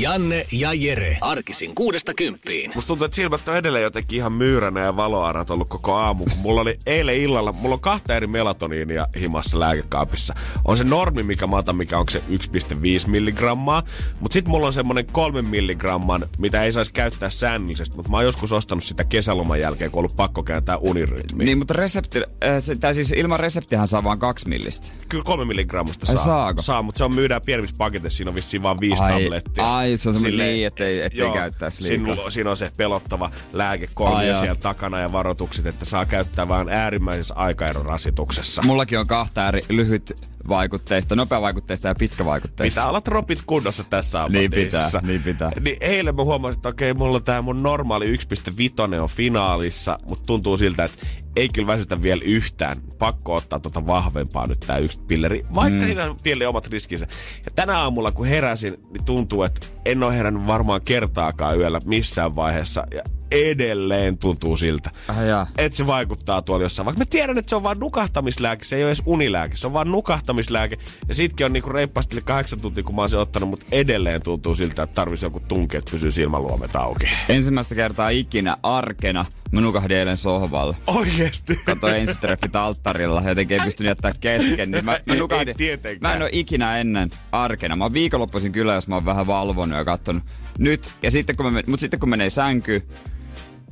Janne ja Jere. Arkisin kuudesta kymppiin. Musta tuntuu, että silmät on edelleen jotenkin ihan myyränä ja valoarat ollut koko aamu. Kun mulla oli eilen illalla, mulla on kahta eri melatoniinia himassa lääkekaapissa. On se normi, mikä mä otan, mikä on se 1,5 milligrammaa. Mutta sitten mulla on semmonen 3 milligramman, mitä ei saisi käyttää säännöllisesti. Mutta mä oon joskus ostanut sitä kesäloman jälkeen, kun on ollut pakko kääntää unirytmi. Niin, mutta resepti, äh, se, tai siis ilman reseptihän saa vaan kaksi millistä. Kyllä kolme milligrammasta Ai saa. saako? Saa, mutta se on myydään pienemmissä paketissa. Siinä on vissiin vaan viisi Ai- tablettia. ai, se on Silleen- niin, ettei- ettei joo, käyttäisi liikaa. siinä on se pelottava lääkekolmio Ai, joo. siellä takana ja varoitukset, että saa käyttää vain äärimmäisessä aikaerorasituksessa. Mullakin on kahta eri lyhyt vaikutteista, nopeavaikutteista ja pitkävaikutteista. Pitää olla tropit kunnossa tässä Niin ammatissa. pitää, niin pitää. Niin eilen mä huomasin, että okei, mulla tää mun normaali 1.5 on finaalissa, mutta tuntuu siltä, että ei kyllä väsytä vielä yhtään. Pakko ottaa tota vahvempaa nyt tää yksi pilleri, vaikka mm. siinä on pieni omat riskinsä. Ja tänä aamulla kun heräsin, niin tuntuu, että en ole herännyt varmaan kertaakaan yöllä missään vaiheessa. Ja edelleen tuntuu siltä. Jaa. Että se vaikuttaa tuolla jossain. Vaikka mä tiedän, että se on vain nukahtamislääke, se ei ole edes unilääke, se on vain nukahtamislääke. Ja sitkin on niinku reippaasti kahdeksan tuntia, kun mä oon sen ottanut, mutta edelleen tuntuu siltä, että tarvisi joku tunke, että pysyy silmäluomet auki. Ensimmäistä kertaa ikinä arkena mä nukahdin eilen sohvalla. Oikeesti? Katsoin ensitreffit alttarilla, jotenkin ei pystynyt jättää kesken, niin mä, mä nukahdin. ei tietenkään. mä en ole ikinä ennen arkena. Mä oon viikonloppuisin kyllä, jos mä oon vähän valvonut ja katsonut. Nyt, ja sitten kun, mä, mut sitten kun menee sänkyyn,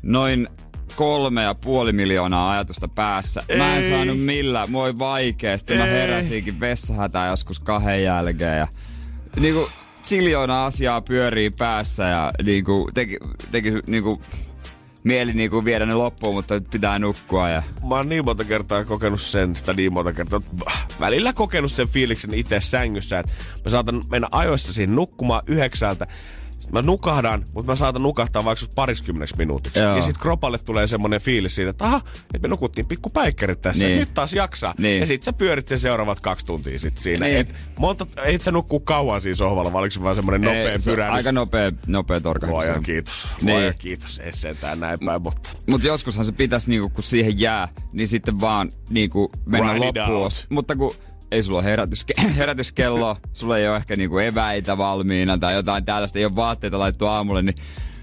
noin kolme ja puoli miljoonaa ajatusta päässä. Mä en Ei. saanut millään, mua oli vaikea. Sitten mä Ei. heräsinkin vessahätään joskus kahden jälkeen ja niinku siljoona asiaa pyörii päässä ja niinku teki, teki niinku mieli niinku viedä ne loppuun, mutta nyt pitää nukkua ja Mä oon niin monta kertaa kokenut sen, sitä niin monta kertaa, välillä kokenut sen fiiliksen itse sängyssä, että mä saatan mennä ajoissa siihen nukkumaan yhdeksältä. Mä nukahdan, mutta mä saatan nukahtaa vaikka pariskymmeneksi minuutiksi. Joo. Ja sit kropalle tulee semmonen fiilis siitä, että aha, että me nukuttiin pikku päikkärit tässä. Niin. Nyt taas jaksaa. Niin. Ja sit sä pyörit sen seuraavat kaksi tuntia sit siinä. Niin. Et, monta, et sä nukkuu kauan siinä sohvalla, vaan oliko se vaan semmonen nopea Ei, se on pyrähdys? Aika nopea, nopea torkahdus. Luojan kiitos. Niin. Luojan kiitos. Ei sentään näin päin, mutta... Mutta joskushan se pitäisi, niinku, kun siihen jää, niin sitten vaan niinku, mennä Ride loppuun. Mutta kun ei sulla ole herätyske- herätyskelloa, sulla ei ole ehkä niinku eväitä valmiina tai jotain tällaista, ei ole vaatteita laittu aamulle, niin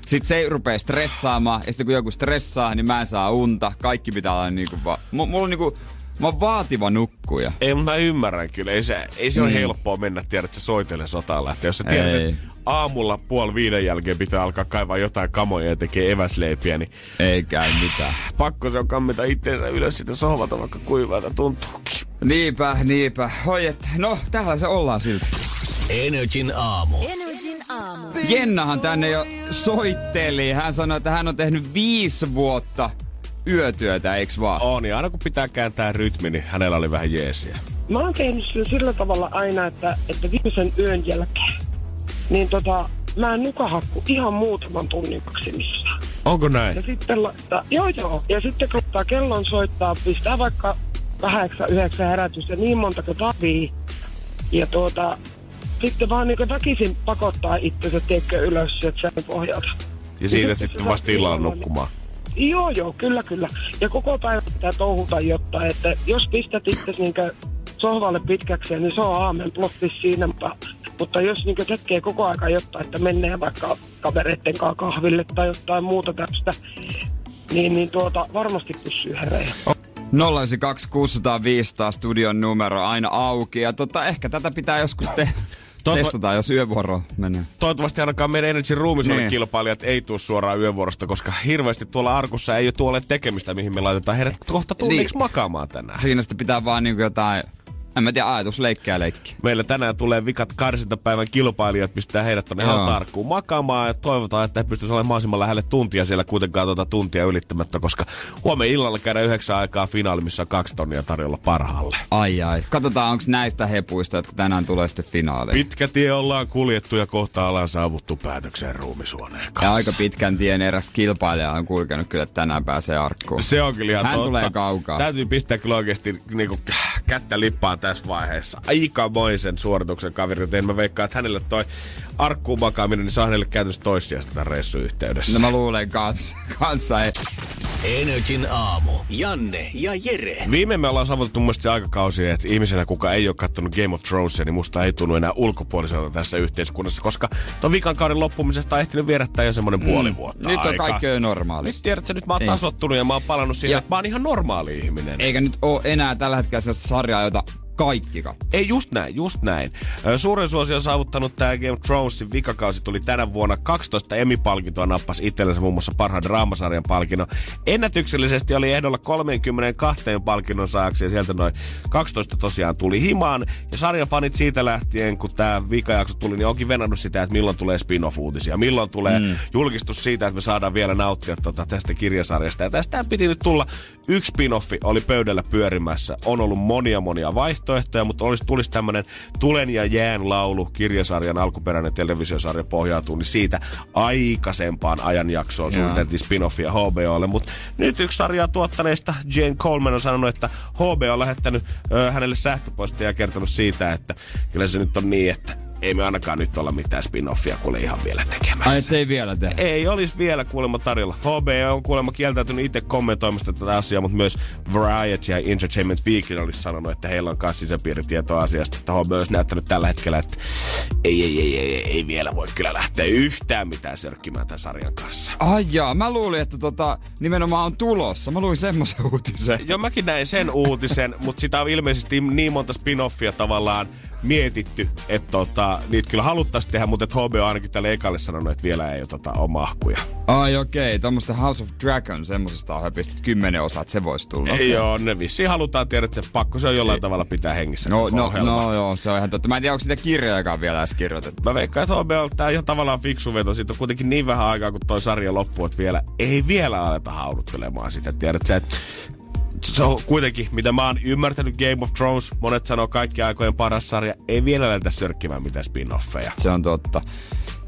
sitten se rupee stressaamaan. Ja sitten kun joku stressaa, niin mä en saa unta. Kaikki pitää olla niinku vaan... M- mulla on niinku... Mä oon vaativa nukkuja. Ei, mutta mä ymmärrän kyllä. Ei se, ei se ole Mm. helppoa mennä, tiedät, että sä soitelle sotaan lähtee. Jos sä tiedät, että aamulla puoli viiden jälkeen pitää alkaa kaivaa jotain kamoja ja tekee eväsleipiä, niin Ei käy mitään. pakko se on kammita itseensä ylös sitä sohvalta, vaikka kuivalta tuntuukin. Niinpä, niinpä. Hoi et, no, täällä se ollaan silti. Energin aamu. Energin aamu. Jennahan tänne jo soitteli. Hän sanoi, että hän on tehnyt viisi vuotta yötyötä, eiks vaan? On, ja aina kun pitää kääntää rytmi, niin hänellä oli vähän jeesiä. Mä oon tehnyt sillä tavalla aina, että, että viimeisen yön jälkeen, niin tota, mä en nukahakku ihan muutaman tunnin maksimissaan. Onko näin? Ja sitten laittaa, joo joo, ja sitten kun kellon soittaa, pistää vaikka kahdeksan, yhdeksän herätys ja niin monta kuin tarvii. Ja tuota, sitten vaan niin väkisin pakottaa itsensä, tiedätkö, ylös sieltä sen pohjalta. Ja siitä sitten sitten se vasta illalla niin- nukkumaan. Joo, joo, kyllä, kyllä. Ja koko päivä pitää touhuta jotta, että jos pistät itse niinkö sohvalle pitkäksi, niin se on aamen plotti siinä, mutta, mutta jos niinkö tekee koko aika jotta, että menee vaikka kavereitten kanssa kahville tai jotain muuta tästä, niin, niin tuota, varmasti pysyy hereillä. 092 605 studion numero aina auki. Ja tota, ehkä tätä pitää joskus te- Toivo- testata, jos yövuoro menee. Toivottavasti ainakaan meidän Energy Roomissa Niin. kilpailijat ei tule suoraan yövuorosta, koska hirveästi tuolla arkussa ei ole tuolle tekemistä, mihin me laitetaan heidät kohta tunniksi Niin. makaamaan tänään. Siinä sitten pitää vaan niinku jotain En mä tiedä, ajatus leikkiä leikkiä. Meillä tänään tulee vikat karsintapäivän kilpailijat, pistää heidät tonne ihan tarkkuun makaamaan ja toivotaan, että he pystyisivät olemaan mahdollisimman lähelle tuntia siellä kuitenkaan tuota tuntia ylittämättä, koska huomenna illalla käydään yhdeksän aikaa finaali, missä on kaksi tonnia tarjolla parhaalle. Ai ai. Katsotaan, onko näistä hepuista, jotka tänään tulee sitten finaaliin. Pitkä tie ollaan kuljettu ja kohta ollaan saavuttu päätökseen ruumisuoneen kanssa. ja aika pitkän tien eräs kilpailija on kulkenut kyllä, että tänään pääsee arkkuun. Se on kyllä ihan Hän totta. tulee kaukaa. Täytyy pistää kyllä oikeasti niinku, kättä lippaan tässä vaiheessa. Aikamoisen suorituksen kaveri, joten mä veikkaan, että hänelle toi arkkuun makaaminen, niin saa hänelle käytännössä toissijasta tämän reissun yhteydessä. No mä luulen kans, kanssa. Ei. Energin aamu. Janne ja Jere. Viime me ollaan saavutettu mun se aikakausi, että ihmisenä, kuka ei ole kattonut Game of Thronesia, niin musta ei tunnu enää ulkopuoliselta tässä yhteiskunnassa, koska ton vikan kauden loppumisesta on ehtinyt vierättää jo semmonen puoli vuotta Nyt on aikaa. kaikki jo normaali. Nyt tiedät, että nyt mä oon Niin. tasottunut ja mä oon palannut siihen, Ja- että mä oon ihan normaali ihminen. Eikä nyt oo enää tällä hetkellä sellaista sarjaa, jota kaikki katsoo. Ei, just näin, just näin. Suuren suosion saavuttanut tämä Game of Thronesin vikakausi tuli tänä vuonna 12 Emmy-palkintoa nappasi itsellensä muun muassa parhaan draamasarjan palkinnon. Ennätyksellisesti oli ehdolla 32 palkinnon saajaksi ja sieltä noin 12 tosiaan tuli himaan. Ja sarjan fanit siitä lähtien, kun tämä vikajakso tuli, niin onkin venannut sitä, että milloin tulee spin-off-uutisia. Milloin tulee mm. julkistus siitä, että me saadaan vielä nauttia tota, tästä kirjasarjasta. Ja tästä piti nyt tulla yksi spin-offi, oli pöydällä pyörimässä. On ollut monia monia vaihtoehtoja, mutta olisi tulisi tämmönen Tulen ja jään laulu, kirjasarjan alkuperäinen televisiosarja pohjautuu, niin siitä aikaisempaan ajanjaksoon suunniteltiin spin-offia HBOlle. Mutta nyt yksi sarjaa tuottaneista, Jane Coleman, on sanonut, että HBO on lähettänyt ö, hänelle sähköpostia ja kertonut siitä, että kyllä se nyt on niin, että ei me ainakaan nyt olla mitään spin-offia kuule ihan vielä tekemässä. Ai ettei vielä tee. Ei olisi vielä kuulemma tarjolla. HBO on kuulemma kieltäytynyt itse kommentoimasta tätä asiaa, mutta myös Variety ja Entertainment Weekly olisi sanonut, että heillä on myös sisäpiiritietoa asiasta, että HBO olisi näyttänyt tällä hetkellä, että ei, ei, ei, ei, ei, ei vielä voi kyllä lähteä yhtään mitään sörkkimään tämän sarjan kanssa. Ai jaa, mä luulin, että tota, nimenomaan on tulossa. Mä luin semmoisen uutisen. Joo, mäkin näin sen uutisen, mutta sitä on ilmeisesti niin monta spin-offia tavallaan mietitty, että tota, niitä kyllä haluttaisiin tehdä, mutta HBO on ainakin tälle ekalle sanonut, että vielä ei ole tota, mahkuja. Ai okei, okay. tuommoista House of Dragon, semmosesta on höpistetty kymmenen osaa, että se voisi tulla. Okay. Joo, ne vissiin halutaan tiedä, että se pakko se on jollain tavalla pitää hengissä. No, no, ohjelma. no joo, se on ihan totta. Mä en tiedä, onko sitä kirjojakaan vielä edes kirjoitettu. Mä veikkaan, että HBO on tää ihan tavallaan fiksu veto. Siitä on kuitenkin niin vähän aikaa, kun toi sarja loppuu, että vielä ei vielä aleta hauduttelemaan sitä. Tiedät sä, että se on kuitenkin, mitä mä oon ymmärtänyt Game of Thrones, monet sanoo kaikki aikojen paras sarja, ei vielä lähdetä sörkkimään mitään spin-offeja. Se on totta.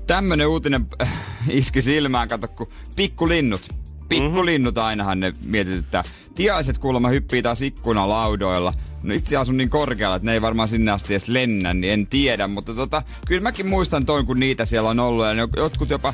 Tämmönen uutinen äh, iski silmään, kato kun pikkulinnut. Pikkulinnut ainahan ne mietityttää. Tiaiset kuulemma hyppii taas ikkunalaudoilla. No itse asun niin korkealla, että ne ei varmaan sinne asti edes lennä, niin en tiedä. Mutta tota, kyllä mäkin muistan toin, kun niitä siellä on ollut. Ja jotkut jopa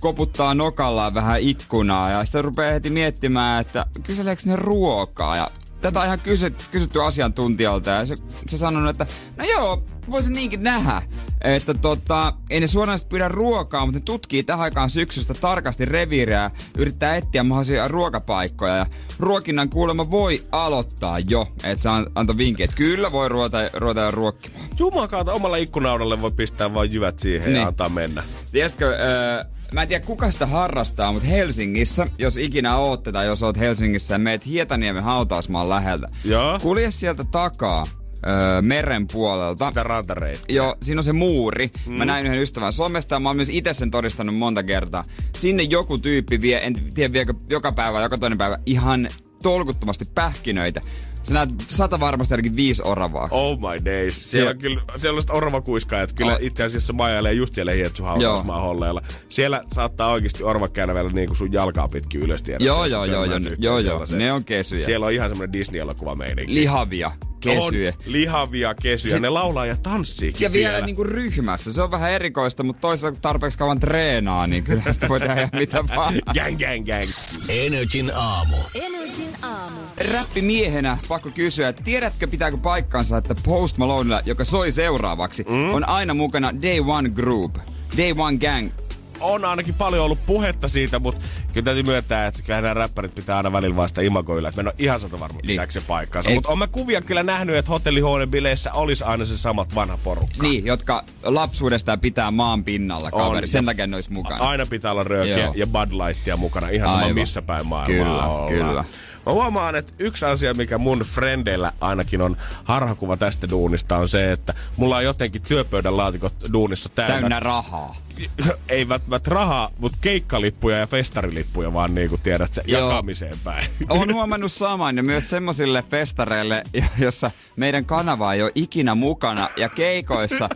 koputtaa nokallaan vähän ikkunaa ja sitten rupeaa heti miettimään, että kyseleekö ne ruokaa ja tätä on ihan kysyt, kysytty asiantuntijalta ja se, se sanonut, että no joo, voisin niinkin nähdä, että tota, ei ne suoranaisesti pidä ruokaa, mutta ne tutkii tähän aikaan syksystä tarkasti reviiriä ja yrittää etsiä mahdollisia ruokapaikkoja ja ruokinnan kuulemma voi aloittaa jo, että se an- antoi vinkin, että kyllä voi ruveta, ruveta jo ruokkimaan. Jumakaata, omalla ikkunaudalle voi pistää vain jyvät siihen Niin. ja antaa mennä. Tiedätkö, öö, mä en tiedä kuka sitä harrastaa, mutta Helsingissä, jos ikinä ootte tai jos oot Helsingissä ja meet Hietaniemen hautausmaan läheltä, Joo. kulje sieltä takaa öö, meren puolelta. Sitä rantareittiä. Joo, siinä on se muuri. Mm. Mä näin yhden ystävän somesta ja mä oon myös itse sen todistanut monta kertaa. Sinne joku tyyppi vie, en tiedä viekö joka päivä, joka toinen päivä, ihan tolkuttomasti pähkinöitä. Sä näet sata varmasti ainakin viisi oravaa. Oh my days. Siellä on kyllä sellaiset orvakuiskaajat kyllä Oh. itse asiassa majailee just siellä hietsuhautausmaan holleilla. Siellä saattaa oikeasti orva käydä niin kuin sun jalkaa pitkin ylös. tiedät Joo, joo, joo, joo, joo, joo, ne on kesyjä. Siellä on ihan semmoinen Disney-elokuva meininki. Lihavia kesyjä. On lihavia kesyjä. Se- ne laulaa ja tanssiikin Ja vielä, vielä. niinku ryhmässä. Se on vähän erikoista, mutta toisaalta kun tarpeeksi kauan treenaa, niin kyllä sitä voi tehdä mitä vaan. Gang, gang, gang. Energin aamu. Energin aamu. Räppimiehenä pakko kysyä, että tiedätkö pitääkö paikkansa, että Post Malonella, joka soi seuraavaksi, mm? on aina mukana Day One Group, Day One Gang. On ainakin paljon ollut puhetta siitä, mutta kyllä täytyy myöntää, että kyllä nämä räppärit pitää aina välillä vaan sitä imagoilla. Että mä en ole ihan sata varma, Niin. pitääkö se paikkaansa. Mutta on mä kuvia kyllä nähnyt, että hotellihuoneen bileissä olisi aina se samat vanha porukka. Niin, jotka lapsuudestaan pitää maan pinnalla kaveri. On. Sen takia ne olisi mukana. Aina pitää olla röökiä Joo. ja Bud Lightia mukana, ihan sama Aivan. missä päin maailmaa Kyllä, ollaan. kyllä. Mä huomaan, että yksi asia, mikä mun frendeillä ainakin on harhakuva tästä duunista, on se, että mulla on jotenkin työpöydän laatikot duunissa täynnä. Täynnä rahaa. Ei välttämättä rahaa, mutta keikkalippuja ja festarilippuja vaan niin kuin tiedät se Joo. jakamiseen päin. Olen huomannut saman ja myös semmosille festareille, jossa meidän kanava ei ole ikinä mukana ja keikoissa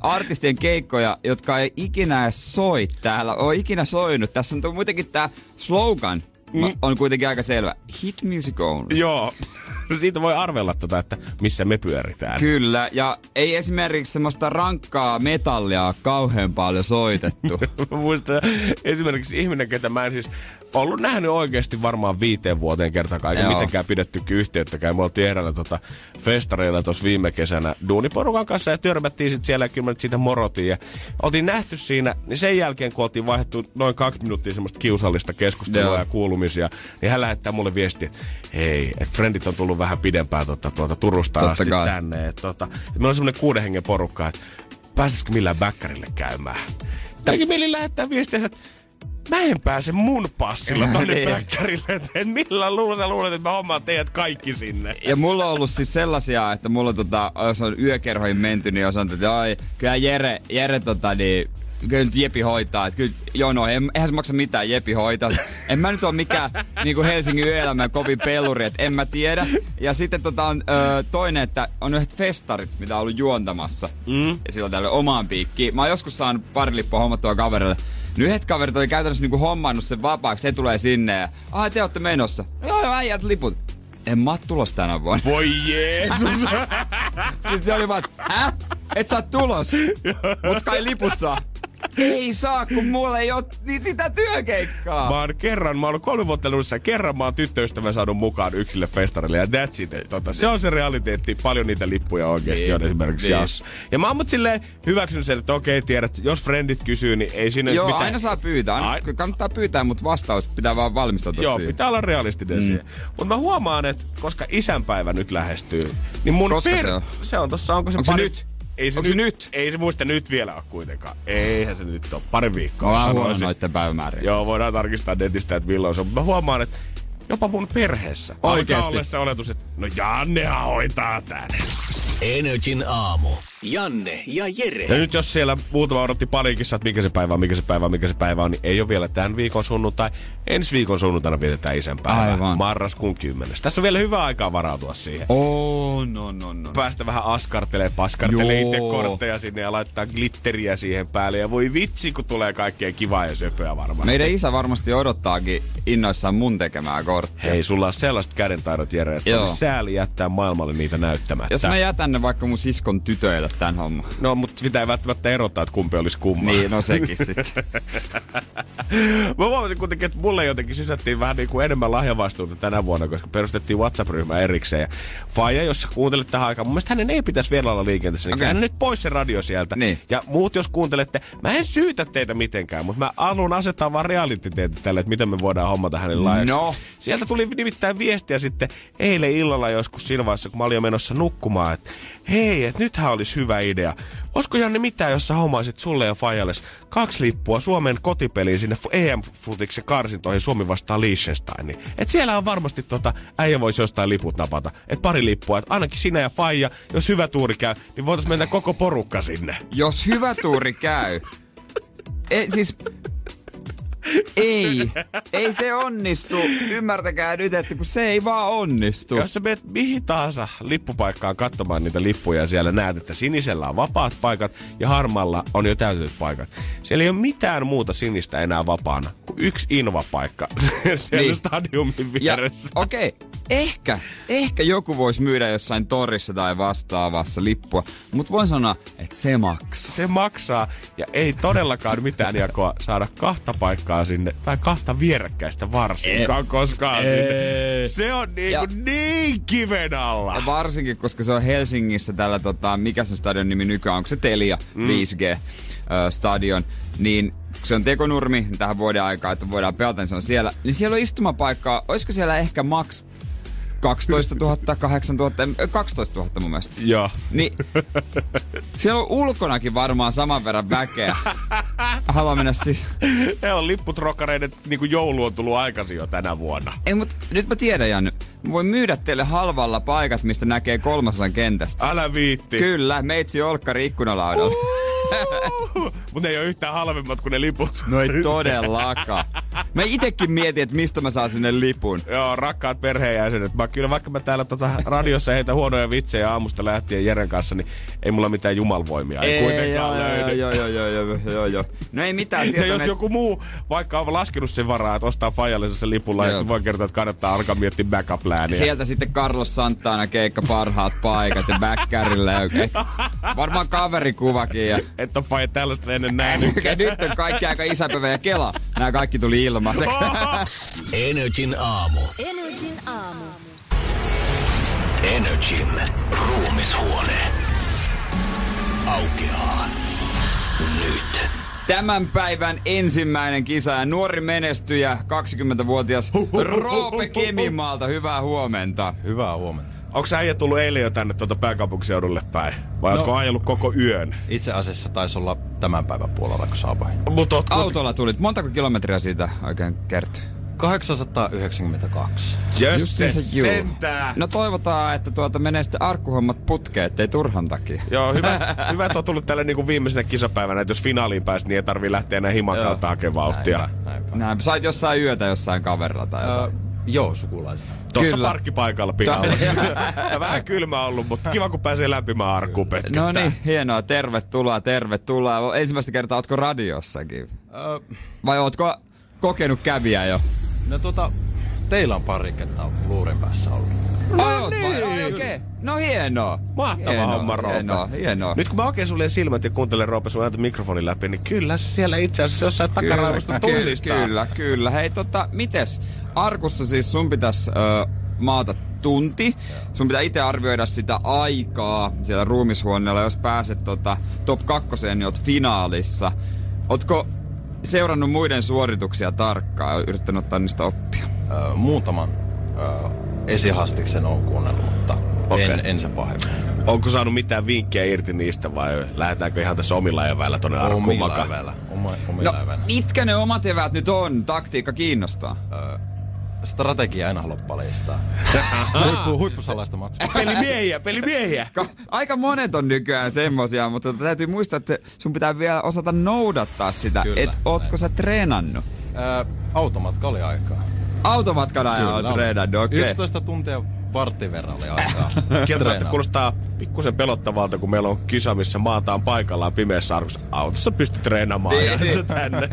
artistien keikkoja, jotka ei ikinä edes soi täällä, ole ikinä soinut. Tässä on muutenkin tämä slogan, mm. on kuitenkin aika selvä. Hit music only. Joo. Siitä voi arvella tota, että missä me pyöritään. Kyllä, ja ei esimerkiksi semmoista rankkaa metallia kauhean paljon soitettu. Muistan esimerkiksi ihminen, ketä mä en siis ollut nähnyt oikeasti varmaan viiteen vuoteen kertakaan, eikä Joo. mitenkään pidettykin yhteyttäkään. Me oltiin eräällä tota festareilla tuossa viime kesänä duuniporukan kanssa ja törmättiin sit siellä ja kyllä me siitä morotiin. Ja oltiin nähty siinä, niin sen jälkeen kun oltiin vaihdettu noin kaksi minuuttia semmoista kiusallista keskustelua Joo. ja kuulumisia, niin hän lähettää mulle viestiä, että hei, että frendit on tullut vähän pidempään tuota, tuota Turusta Totta asti kai. tänne. Et, et meillä on semmoinen kuuden hengen porukka, että pääsisikö millään bäkkärille käymään. Tääkin mieli lähettää viestiä, että mä en pääse mun passilla tonne Niin. bäkkärille. että et millä luulet, sä luulet, että mä hommaan teidät kaikki sinne. Ja mulla on ollut siis sellaisia, että mulla tota, jos on yökerhoihin menty, niin on sanottu, että ai, kyllä Jere, Jere tota, niin, kyllä nyt Jepi hoitaa. Että kyllä, joo no, en- eihän se maksa mitään, Jepi hoitaa. En mä nyt ole mikään niin kuin Helsingin yöelämän kovin peluri, että en mä tiedä. Ja sitten tota on ö, toinen, että on yhdet festarit, mitä on ollut juontamassa. Mm. Ja silloin tälle omaan piikkiin. Mä oon joskus saanut pari lippua hommattua kaverille. Nyt yhdet kaverit oli käytännössä niinku hommannut sen vapaaksi, se tulee sinne ja ai te olette menossa. No joo, äijät liput. En mä tulos tänä vuonna. Voi Jeesus! Siis ne oli vaan, hä? Et sä oot tulos? Mut kai liput saa. Ei saa, kun mulla ei oo niin sitä työkeikkaa. Mä oon kerran, mä oon ollut kolme vuotta luussa, kerran mä oon tyttöystävän saanut mukaan yksille festarille ja that's it. Tota, se on se realiteetti, paljon niitä lippuja oikeasti Niin, on esimerkiksi niin. jas. Ja mä oon mut silleen hyväksynyt sen, että okei, tiedät, jos frendit kysyy, niin ei siinä Joo, mitään. aina saa pyytää. Aina, Ai- kannattaa pyytää, mutta vastaus pitää vaan valmistautua Joo, siihen. pitää olla realistinen mm. siihen. Mutta mä huomaan, että koska isänpäivä nyt lähestyy, niin mun Koska se on? se on tossa, onko se Onko se pari... nyt? Ei se, Onko nyt, se nyt? Ei se muista nyt vielä ole kuitenkaan. Eihän se nyt ole. Pari viikkoa Mä huono päivämääriä. Joo, voidaan tarkistaa netistä, että milloin se on. Mä huomaan, että jopa mun perheessä. Oikeesti? Alkaa olla se oletus, että no Jannehan hoitaa tän. Energin aamu. Janne ja Jere. Ja nyt jos siellä muutama odotti paniikissa, että mikä se päivä on, mikä se päivä on, mikä se päivä on, niin ei ole vielä tämän viikon sunnuntai. Ensi viikon sunnuntaina vietetään isänpäivää. Aivan. Marraskuun 10. Tässä on vielä hyvä aikaa varautua siihen. Oh, no, no, no. Päästä vähän askartelee, paskartelee itse kortteja sinne ja laittaa glitteriä siihen päälle. Ja voi vitsi, kun tulee kaikkea kivaa ja söpöä varmaan. Meidän isä varmasti odottaakin innoissaan mun tekemää korttia. Hei, sulla on sellaiset kädentaidot, Jere, että sääli jättää maailmalle niitä näyttämättä. Jos mä jätän ne vaikka mun siskon tytöille tän homman. No, mutta sitä ei välttämättä erottaa, että kumpi olisi kumma. Niin, no sekin sitten. Mä huomasin kuitenkin, että mulle jotenkin sysättiin vähän niin kuin enemmän lahjavastuuta tänä vuonna, koska perustettiin WhatsApp-ryhmä erikseen. Ja Faija, jos sä kuuntelet tähän aikaan, mun mielestä hänen ei pitäisi vielä olla liikenteessä. Niin okay. nyt pois se radio sieltä. Niin. Ja muut, jos kuuntelette, mä en syytä teitä mitenkään, mutta mä haluan asettaa vaan realiteetti tälle, että miten me voidaan hommata hänelle laajaksi. No. Sieltä tuli nimittäin viestiä sitten eilen illalla joskus siinä vaiheessa, kun mä olin jo menossa nukkumaan, että hei, että nythän olisi hyvä idea. Olisiko Janne mitään, jos sä hommaisit sulle ja Fajalles kaksi lippua Suomen kotipeliin sinne EM-futiksen karsintoihin Suomi vastaan Liechtensteiniin. Et siellä on varmasti tota, äijä voisi jostain liput napata. Et pari lippua, että ainakin sinä ja Faija, jos hyvä tuuri käy, niin voitais mennä koko porukka sinne. Jos hyvä tuuri käy. Ei, siis... Ei. Ei se onnistu. Ymmärtäkää nyt, että kun se ei vaan onnistu. Jos sä menet mihin tahansa lippupaikkaan katsomaan niitä lippuja ja siellä näet, että sinisellä on vapaat paikat ja harmalla on jo täytetyt paikat. Siellä ei ole mitään muuta sinistä enää vapaana kuin yksi invapaikka siellä Niin. stadiumin vieressä. okei, okay, ehkä, ehkä joku voisi myydä jossain torissa tai vastaavassa lippua, mutta voin sanoa, että se maksaa. Se maksaa ja ei todellakaan mitään jakoa saada kahta paikkaa sinne tai kahta vierekkäistä varsinkaan koskaan sinne. Se on niin, Ja- kuin niin kiven alla. Ja varsinkin, koska se on Helsingissä tällä, tota, mikä se stadion nimi nykyään, onko se Telia mm. 5G-stadion, niin kun se on tekonurmi niin tähän vuoden aikaa, että voidaan pelata, niin se on siellä. Niin siellä on istumapaikkaa, olisiko siellä ehkä maks 12 000, 8 000, 12 000 mun mielestä. Joo. Niin, siellä on ulkonakin varmaan saman verran väkeä. Haluan mennä siis. He on lipputrokkareiden niin kuin joulu on tullut aikaisin jo tänä vuonna. Ei, mutta nyt mä tiedän, Janne. Mä voin myydä teille halvalla paikat, mistä näkee kolmasosan kentästä. Älä viitti. Kyllä, meitsi Olkkari ikkunalaudalla. Mutta ne ei ole yhtään halvemmat kuin ne liput. No ei todellakaan. Mä itekin mietin, että mistä mä saan sinne lipun. Joo, rakkaat perheenjäsenet. Mä kyllä vaikka mä täällä tota radiossa heitä huonoja vitsejä aamusta lähtien Jeren kanssa, niin ei mulla mitään jumalvoimia. Ei, ei kuitenkaan joo, löydy. Joo, joo, joo, joo, joo, joo. No ei mitään. Ja sieltä jos joku muu vaikka on laskenut sen varaa, että ostaa Fajalle se lipulla, Joo. niin voi kertoa, että kannattaa alkaa miettiä backup-lääniä. Sieltä sitten Carlos Santana keikka parhaat paikat ja backkärille. Okay. Varmaan kaverikuvakin. Ja... Et ole Faija tällaista ennen nähnyt. Ja nyt on kaikki aika isäpäivä ja kela. Nämä kaikki tuli ilmaiseksi. Energin aamu. Energin aamu. Energin ruumishuone. Aukeaa. Nyt. Tämän päivän ensimmäinen kisa ja nuori menestyjä, 20-vuotias Roope Kemimaalta. Hyvää huomenta. Hyvää huomenta. Onko sä äijä tullut eilen jo tänne tuota pääkaupunkiseudulle päin? Vai No. ootko ajellut koko yön? Itse asiassa taisi olla tämän päivän puolella, kun saavuin. Mut ootko... Autolla tulit. Montako kilometriä siitä oikein kertyy? 892. Jösses, Justiinsa juu. sentään. No toivotaan, että tuota menee sitten arkkuhommat putkeen, ettei turhan takia. Joo, hyvä, hyvä, että on tullut tälle niinku viimeisenä kisapäivänä, että jos finaaliin pääsit, niin ei tarvii lähteä enää himan kautta hakemaan vauhtia. Näinpä, näinpä. Näin, sait jossain yötä jossain kaverilla tai jotain. joo, sukulaisena. Tuossa Kyllä. parkkipaikalla pihalla. ja vähän kylmä ollut, mutta kiva kun pääsee lämpimään arkkuun. No niin, hienoa. Tervetuloa, tervetuloa. Ensimmäistä kertaa ootko radiossakin? Ö, Vai ootko kokenut käviä jo? no tota, teillä on pari kertaa luurin päässä ollut. No niin. Okei, okay. no hienoa. Mahtava hienoa, homma, Roope. Hienoa, hienoa. Nyt kun mä oikein suljen silmät ja kuuntelen Roope sun ääntä mikrofonin läpi, niin kyllä se siellä itse asiassa jossain takaraivosta tunnistaa. kyllä, kyllä. Hei tota, mites? Arkussa siis sun pitäisi ö, maata tunti. Sun pitää itse arvioida sitä aikaa siellä ruumishuoneella. Jos pääset tota, top kakkoseen, niin oot finaalissa. Ootko seurannut muiden suorituksia tarkkaan ja yrittänyt ottaa niistä oppia? Ö, muutaman ö, esihastiksen on kuunnellut, mutta Okei. en, en sen pahemmin. Onko saanut mitään vinkkejä irti niistä vai lähdetäänkö ihan tässä omilla eväillä tonne arkkuun Omilla eväillä. Oma, omilla No, eväillä. mitkä ne omat eväät nyt on? Taktiikka kiinnostaa. Ö, strategia en halua paljastaa. Huippu, huippusalaista matskua. Pelimiehiä, pelimiehiä! Ka- Aika monet on nykyään semmosia, mutta täytyy muistaa, että sun pitää vielä osata noudattaa sitä. Kyllä, Et ootko sä treenannut? Ö, automatka oli aikaa. Automatkan ajan oli. treenannut, okei. 11 tuntia vartin verran oli aikaa. Kieltämättä kuulostaa pikkusen pelottavalta, kun meillä on kisa, missä maataan paikallaan pimeässä arkussa. Autossa pystyt treenaamaan Niin, ja niin. se tänne.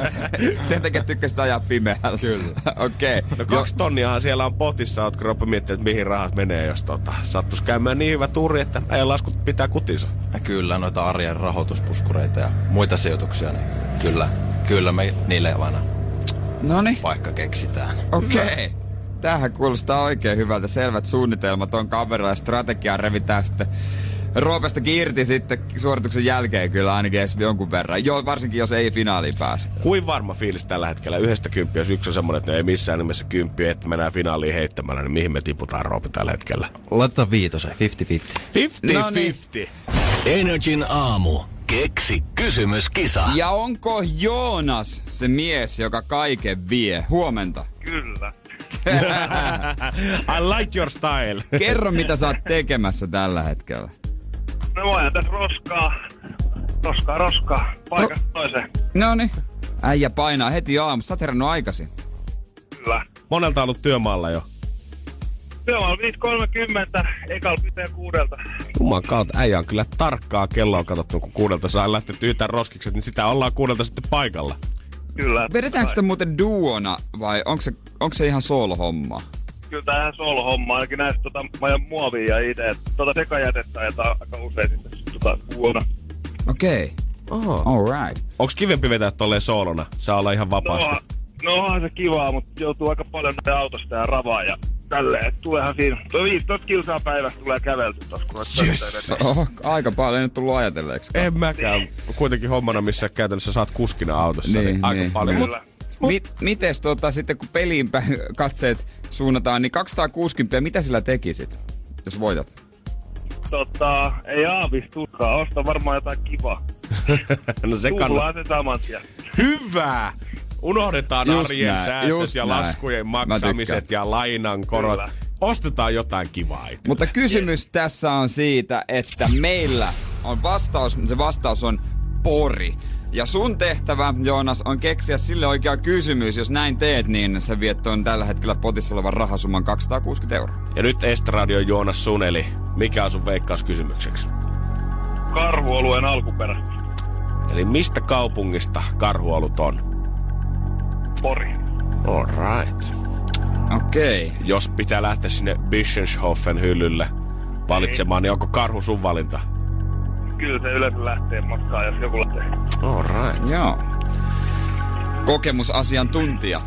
Sen takia tykkäsit ajaa pimeällä. Kyllä. okei. No kaksi tonniahan siellä on potissa, ootko Roppa miettinyt, että mihin rahat menee, jos tota, sattus käymään niin hyvä tuuri, että ei laskut pitää kutinsa. Ja kyllä noita arjen rahoituspuskureita ja muita sijoituksia, niin kyllä, kyllä me niille aina Noni, paikka keksitään. okei. Tämähän kuulostaa oikein hyvältä. Selvät suunnitelmat on kaverilla ja strategiaa revitään sitten Roopesta irti sitten suorituksen jälkeen kyllä ainakin edes jonkun verran. Joo, varsinkin jos ei finaaliin pääse. Kuin varma fiilis tällä hetkellä yhdestä kymppiä, jos yksi on semmonen, että ne ei missään nimessä kymppiä, että mennään finaaliin heittämällä, niin mihin me tiputaan Roope tällä hetkellä? Laitetaan viitosen, 50-50. 50-50. No niin. Energin aamu. Keksi kysymyskisa. Ja onko Joonas se mies, joka kaiken vie? Huomenta. Kyllä. I like your style. Kerro, mitä sä oot tekemässä tällä hetkellä. No mä ajan tässä roskaa. Roskaa, roskaa. Paikasta toiseen. Noni. Äijä painaa heti aamusta. Sä oot herännyt aikaisin. Kyllä. Monelta on ollut työmaalla jo. Työmaalla 5.30, ekalla pitää kuudelta. Juman kautta, äijä on kyllä tarkkaa kelloa katsottu, kun kuudelta saa lähtetty yhtään roskikset, niin sitä ollaan kuudelta sitten paikalla. Kyllä. Vedetäänkö sitä muuten duona vai onko se, onko se ihan solo-homma? Kyllä tää ihan solo-homma, ainakin näistä tota, mä ajan muovia ja itse. Tota sekajätettä ja aika usein sitten tota vuonna. Okei. Oho. Okay. Alright. Onks kivempi vetää tolleen soolona? Saa olla ihan vapaasti. No, no onhan se kivaa, mutta joutuu aika paljon näitä autosta ja ravaa ja tälleen. Tuleehan siinä. Tuo 15 kilsaa päivässä tulee kävelty tossa, kun Yes. Oho, aika paljon ei nyt tullut ajatelleeksi. En mäkään. Kuitenkin hommana, missä käytännössä saat kuskina autossa, niin, Niin, niin aika niin, paljon. niin. Mut Kyllä. Mit, mites tota, sitten kun peliin päin katseet suunnataan, niin 260, mitä sillä tekisit, jos voitat? Tota, ei aavistukaan. Osta varmaan jotain kivaa. no se kannattaa. sen saman tien. Hyvä! Unohdetaan Just arjen näin, säästöt just ja näin. laskujen maksamiset ja lainan korot. Kyllä. Ostetaan jotain kivaa itse. Mutta kysymys tässä on siitä, että meillä on vastaus, se vastaus on pori. Ja sun tehtävä, Joonas, on keksiä sille oikea kysymys. Jos näin teet, niin se vietto on tällä hetkellä potissa olevan rahasumman 260 euroa. Ja nyt Estradio Joonas Suneli. Mikä on sun veikkauskysymykseksi? Karhuolueen alkuperä. Eli mistä kaupungista karhuolut on? Pori. All right. Okei. Okay. Jos pitää lähteä sinne Bischenshofen hyllylle valitsemaan, niin onko karhu sun valinta? Kyllä se yleensä lähtee matkaan, jos joku lähtee. All right. Joo. Kokemusasiantuntija.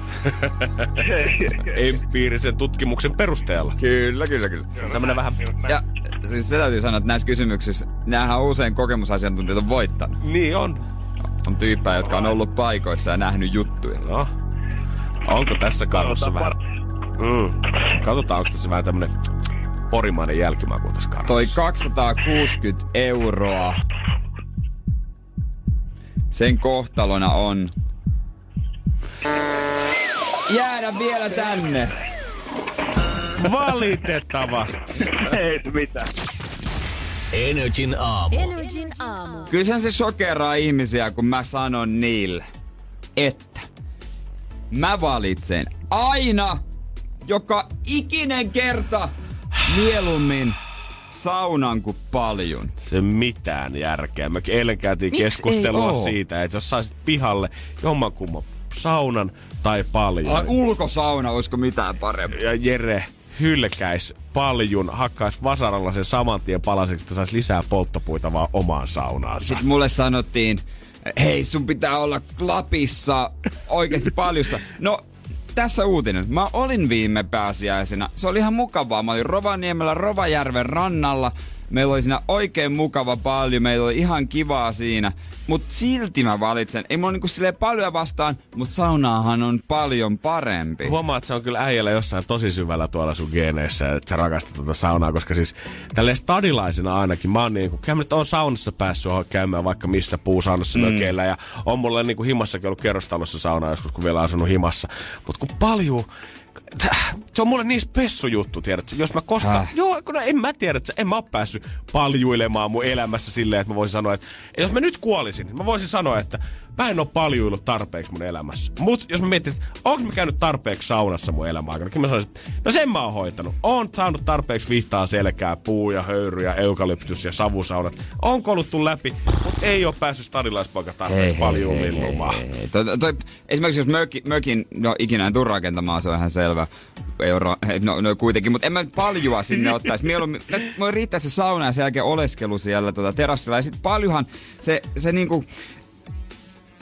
Empiirisen tutkimuksen perusteella. Kyllä, kyllä, kyllä. Tämmönen vähän... Ja siis se täytyy sanoa, että näissä kysymyksissä, näähän on usein kokemusasiantuntijat on voittanut. Niin on. On tyyppejä, jotka on ollut paikoissa ja nähnyt juttuja. No. Onko tässä karhussa vähän... Mm. Katsotaan, onko tässä vähän tämmönen porimainen jälkimaku tässä karhussa. Toi 260 euroa. Sen kohtalona on jäädä vielä tänne. Valitettavasti. Ei mitään. Energin aamu. Energin aamu. Kyllä se shokeraa ihmisiä, kun mä sanon niille, että mä valitsen aina joka ikinen kerta mieluummin saunan kuin paljon. Se mitään järkeä. Me eilen käytiin Miks keskustelua siitä, että jos saisit pihalle jommankumman saunan tai paljon. Ai, ulkosauna, olisiko mitään parempaa? ja Jere hylkäis paljun, hakkaisi vasaralla sen saman tien palaseksi, että saisi lisää polttopuita vaan omaan saunaansa. Sitten mulle sanottiin, hei sun pitää olla Lapissa oikeasti paljussa. No, tässä uutinen. Mä olin viime pääsiäisenä. Se oli ihan mukavaa. Mä olin Rovaniemellä Rovajärven rannalla. Meillä oli siinä oikein mukava paljon. Meillä oli ihan kivaa siinä. Mut silti mä valitsen. Ei mulla niinku silleen paljon vastaan, mut saunaahan on paljon parempi. Huomaat, että se on kyllä äijällä jossain tosi syvällä tuolla sun geeneissä, että sä rakastat tuota saunaa, koska siis tälleen stadilaisena ainakin, mä oon niinku, kyllä nyt oon saunassa päässyt käymään vaikka missä puusaunassa mm. mökeillä ja on mulla niinku himassakin ollut kerrostalossa sauna joskus, kun vielä asunut himassa. Mut kun paljon se on mulle niin spessu juttu, tiedätkö? Jos mä koskaan... Häh? Joo, kun no, en mä tiedä, että en mä oo päässyt paljuilemaan mun elämässä silleen, että mä voisin sanoa, että jos mä nyt kuolisin, mä voisin sanoa, että mä en oo paljuillut tarpeeksi mun elämässä. Mut jos mä mietin, että onko mä käynyt tarpeeksi saunassa mun elämän aikana, niin mä sanoisin, että no sen mä oon hoitanut. Oon saanut tarpeeksi vihtaa selkää, puu ja höyry ja eukalyptus ja savusaunat. On koluttu läpi, mutta ei oo päässyt stadilaispoika tarpeeksi paljon lillumaan. esimerkiksi jos möki, mökin, no ikinä en tuu rakentamaan, se on ihan selvä. Euro, no, no kuitenkin, mutta en mä paljua sinne ottaisi. Mieluummin, mä riittää se sauna ja sen jälkeen oleskelu siellä tota, terassilla. Ja sit paljonhan se, se niinku,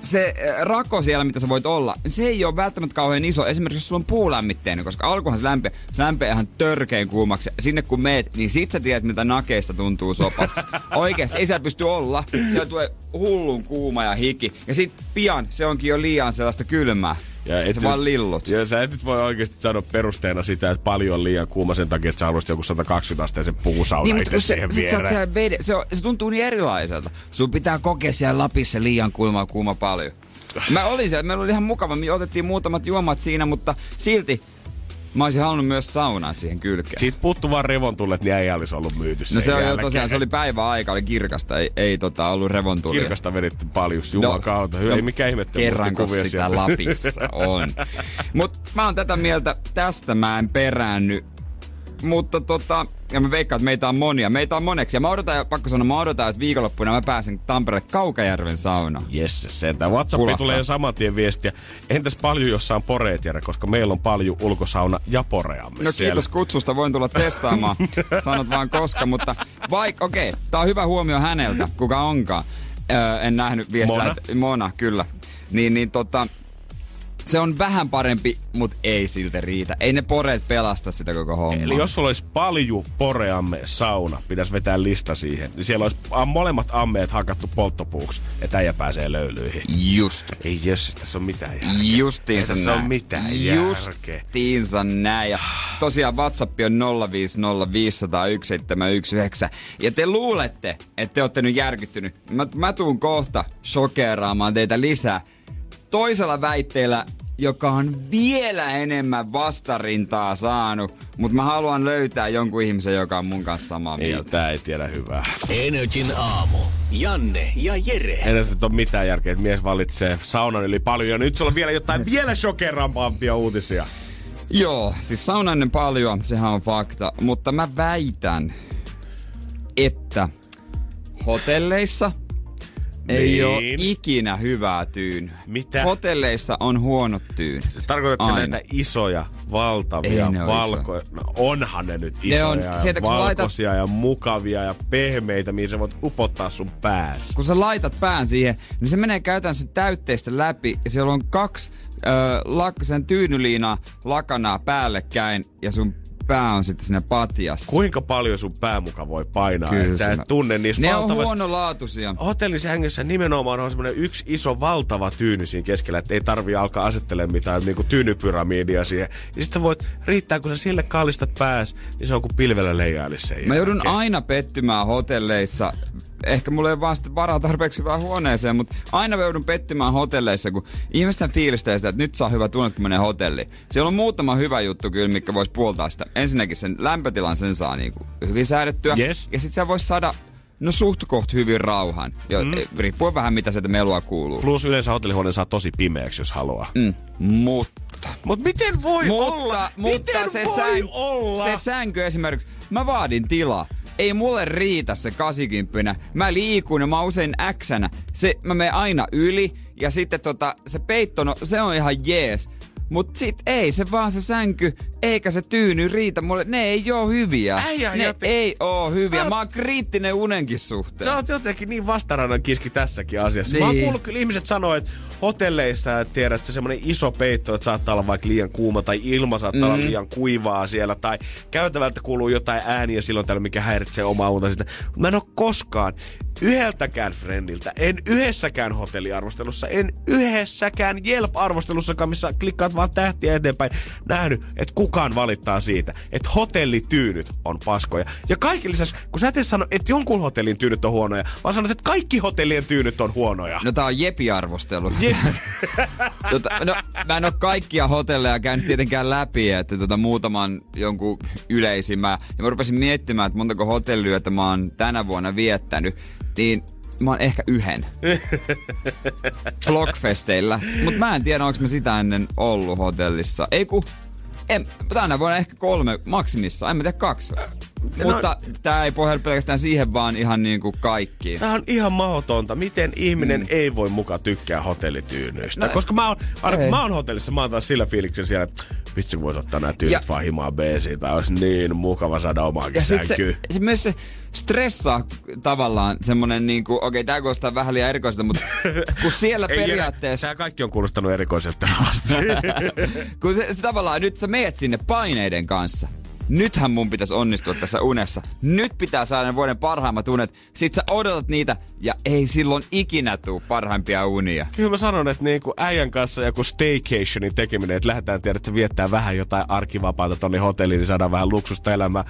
se äh, rako siellä, mitä sä voit olla, se ei ole välttämättä kauhean iso. Esimerkiksi jos sulla on puulämmitteinen, koska alkuhan se lämpee, se ihan törkein kuumaksi. Sinne kun meet, niin sit sä tiedät, mitä nakeista tuntuu sopassa. Oikeasti, ei siellä pysty olla. Siellä tulee hullun kuuma ja hiki. Ja sit pian se onkin jo liian sellaista kylmää. Ja et se vaan lillut. Ja sä et nyt voi oikeasti sanoa perusteena sitä, että paljon on liian kuuma sen takia, että sä haluaisit joku 120 asteisen puusauna Niin, itse se, siihen sit viereen. vede, se, on, se tuntuu niin erilaiselta. Sun pitää kokea siellä Lapissa liian kuuma, kuuma paljon. Mä olin siellä, meillä oli ihan mukava, me otettiin muutamat juomat siinä, mutta silti mä olisin halunnut myös saunaa siihen kylkeen. Siitä puuttu vaan revontullet, niin ei olisi ollut myyty no se on jo jälkeen. tosiaan, se oli päivä aika, oli kirkasta, ei, ei tota, ollut revontulia. Kirkasta vedetty paljon, juman kautta. Hyvä, ei mikään ihme, että Kerran, kun sitä sieltä. Lapissa on. Mut mä oon tätä mieltä, tästä mä en peräänny. Mutta tota, ja mä veikkaan, että meitä on monia. Meitä on moneksi. Ja mä odotan, pakko sanoa, mä odotan, että viikonloppuna mä pääsen Tampereen Kaukajärven saunaan. Jes, sentään. Kulahtaa. tulee jo saman tien viestiä. Entäs paljon, jossa on poreet, Jere, koska meillä on paljon ulkosauna ja poreamme No siellä. kiitos kutsusta, voin tulla testaamaan. Sanot vaan koska, mutta vaikka, okei, okay, tää on hyvä huomio häneltä, kuka onkaan. Öö, en nähnyt viestiä. Mona? Mona, kyllä. Niin, niin tota, Se on vähän parempi, mutta ei silti riitä. Ei ne poreet pelasta sitä koko hommaa. Eli jos sulla olisi paljon poreamme sauna, pitäisi vetää lista siihen, niin siellä olisi molemmat ammeet hakattu polttopuuksi, että äijä pääsee löylyihin. Just. Ei jös, tässä on mitään järkeä. Justiinsa tässä näin. ole mitään järkeä. Justiinsa näin. Ja tosiaan WhatsApp on 050501719. Ja te luulette, että te olette nyt järkyttynyt. Mä, mä tuun kohta shokeeraamaan teitä lisää. Toisella väitteellä joka on vielä enemmän vastarintaa saanut, mutta mä haluan löytää jonkun ihmisen, joka on mun kanssa samaa Ei, mieltä. tää ei tiedä hyvää. Energin aamu. Janne ja Jere. Ei tässä nyt ole mitään järkeä, että mies valitsee saunan yli paljon. Ja nyt sulla on vielä jotain vielä shokerampampia uutisia. Joo, siis saunainen paljon, sehän on fakta, mutta mä väitän, että hotelleissa ei Niin. ole ikinä hyvää tyynyä. Mitä? Hotelleissa on huonot tyynyt. Tarkoitatko näitä isoja, valtavia, ne valkoja? No onhan ne nyt Ne isoja, on- ja sieltä valkoisia ja mukavia ja pehmeitä, mihin sä voit upottaa sun päässä. Kun sä laitat pään siihen, niin se menee käytännössä täytteistä läpi ja siellä on kaksi ö, lak- sen tyynyliinaa lakanaa päällekkäin ja sun pää on sitten siinä patjassa. Kuinka paljon sun päämuka voi painaa, Kyllä että sä et tunne niistä Ne on valtavasta... huonolaatuisia. Hotellisängyssä nimenomaan on semmoinen yksi iso valtava tyyny siinä keskellä, että ei tarvi alkaa asettelemaan mitään niinku tyynypyramidia siihen. Ja sitten voit, riittää kun sä sille kallistat pääs, niin se on kuin pilvellä leijailisi sen Mä joudun aina pettymään hotelleissa. Ehkä mulla ei vaan varaa tarpeeksi hyvään huoneeseen, mutta aina joudun pettymään hotelleissa, kun ihmisten fiilistää sitä, että nyt saa hyvä tunne, kun menee hotelliin. Siellä on muutama hyvä juttu kyllä, mikä voisi puoltaa sitä. Ensinnäkin sen lämpötilan sen saa niinku hyvin säädettyä. Yes. Ja sitten sä vois saada no suht koht hyvin rauhan. Jo, mm. Riippuen vähän mitä sieltä melua kuuluu. Plus yleensä hotellihuone saa tosi pimeäksi, jos haluaa. Mm. Mutta Mut miten voi mutta, olla? mutta miten se, voi sään, olla? se sänky esimerkiksi, mä vaadin tilaa. Ei mulle riitä se 80. Mä liikun ja mä oon usein x Se, mä menen aina yli ja sitten tota, se peitto, no, se on ihan jees. Mut sit ei se vaan se sänky, eikä se tyyny riitä mulle. Ne ei oo hyviä. Äijä ne joten- ei oo hyviä. Mä- Mä oon kriittinen unenkin suhteen. Sä oot jotenkin niin vastarannan kiski tässäkin asiassa. Niin. Mä oon Niin. kuullut kyllä ihmiset sanoo, että hotelleissa tiedät, että se semmonen iso peitto, että saattaa olla vaikka liian kuuma tai ilma saattaa mm. olla liian kuivaa siellä tai käytävältä kuuluu jotain ääniä silloin täällä, mikä häiritsee omaa unta sitä. Mä en oo koskaan yhdeltäkään friendiltä, en yhdessäkään hotelliarvostelussa, en yhdessäkään Yelp-arvostelussakaan, missä klikkaat vaan tähtiä eteenpäin, nähnyt, että kukaan valittaa siitä, että hotellityynyt on paskoja. Ja kaiken lisäksi, kun sä et edes sano, että jonkun hotellin tyynyt on huonoja, vaan sanot, että kaikki hotellien tyynyt on huonoja. No tää on jepi-arvostelu. Je- tota, no, mä en oo kaikkia hotelleja käynyt tietenkään läpi, että tota, muutaman jonkun yleisimmän. Ja mä rupesin miettimään, että montako hotelliyötä mä oon tänä vuonna viettänyt. Niin mä oon ehkä yhden. Blockfesteillä. Mutta mä en tiedä, onko mä sitä ennen ollut hotellissa. Ei ku... En, tänä vuonna ehkä kolme maksimissa, en mä tiedä kaksi. Mutta tää ei pohjaudu pelkästään siihen, vaan ihan niinku kaikkiin. Tämä on ihan mahdotonta. Miten ihminen mm. ei voi muka tykkää hotellityynyistä? No, Koska mä oon, aina kun mä oon hotellissa, mä oon taas sillä fiiliksellä siellä, että vitsi kun vois ottaa nämä tyynyt Ja- vaan himaan beesiin. Tai olisi niin mukava saada omaakin Ja sit se, sänkyyn. se, myös se stressaa tavallaan semmonen niinku, okei okay, tää kuulostaa vähän liian erikoiselta, mutta kun siellä periaatteessa, Tää kaikki on kuulostanut erikoiselta tähän asti. kun se, se tavallaan nyt sä meet sinne paineiden kanssa. Nythän mun pitäisi onnistua tässä unessa. Nyt pitää saada ne vuoden parhaimmat unet. Sit sä odotat niitä ja ei silloin ikinä tuu parhaimpia unia. Kyllä mä sanon, että niinku äijän kanssa joku staycationin tekeminen, että lähdetään tiedä, että viettää vähän jotain arkivapaata tonne hotelliin, niin saadaan vähän luksusta elämää.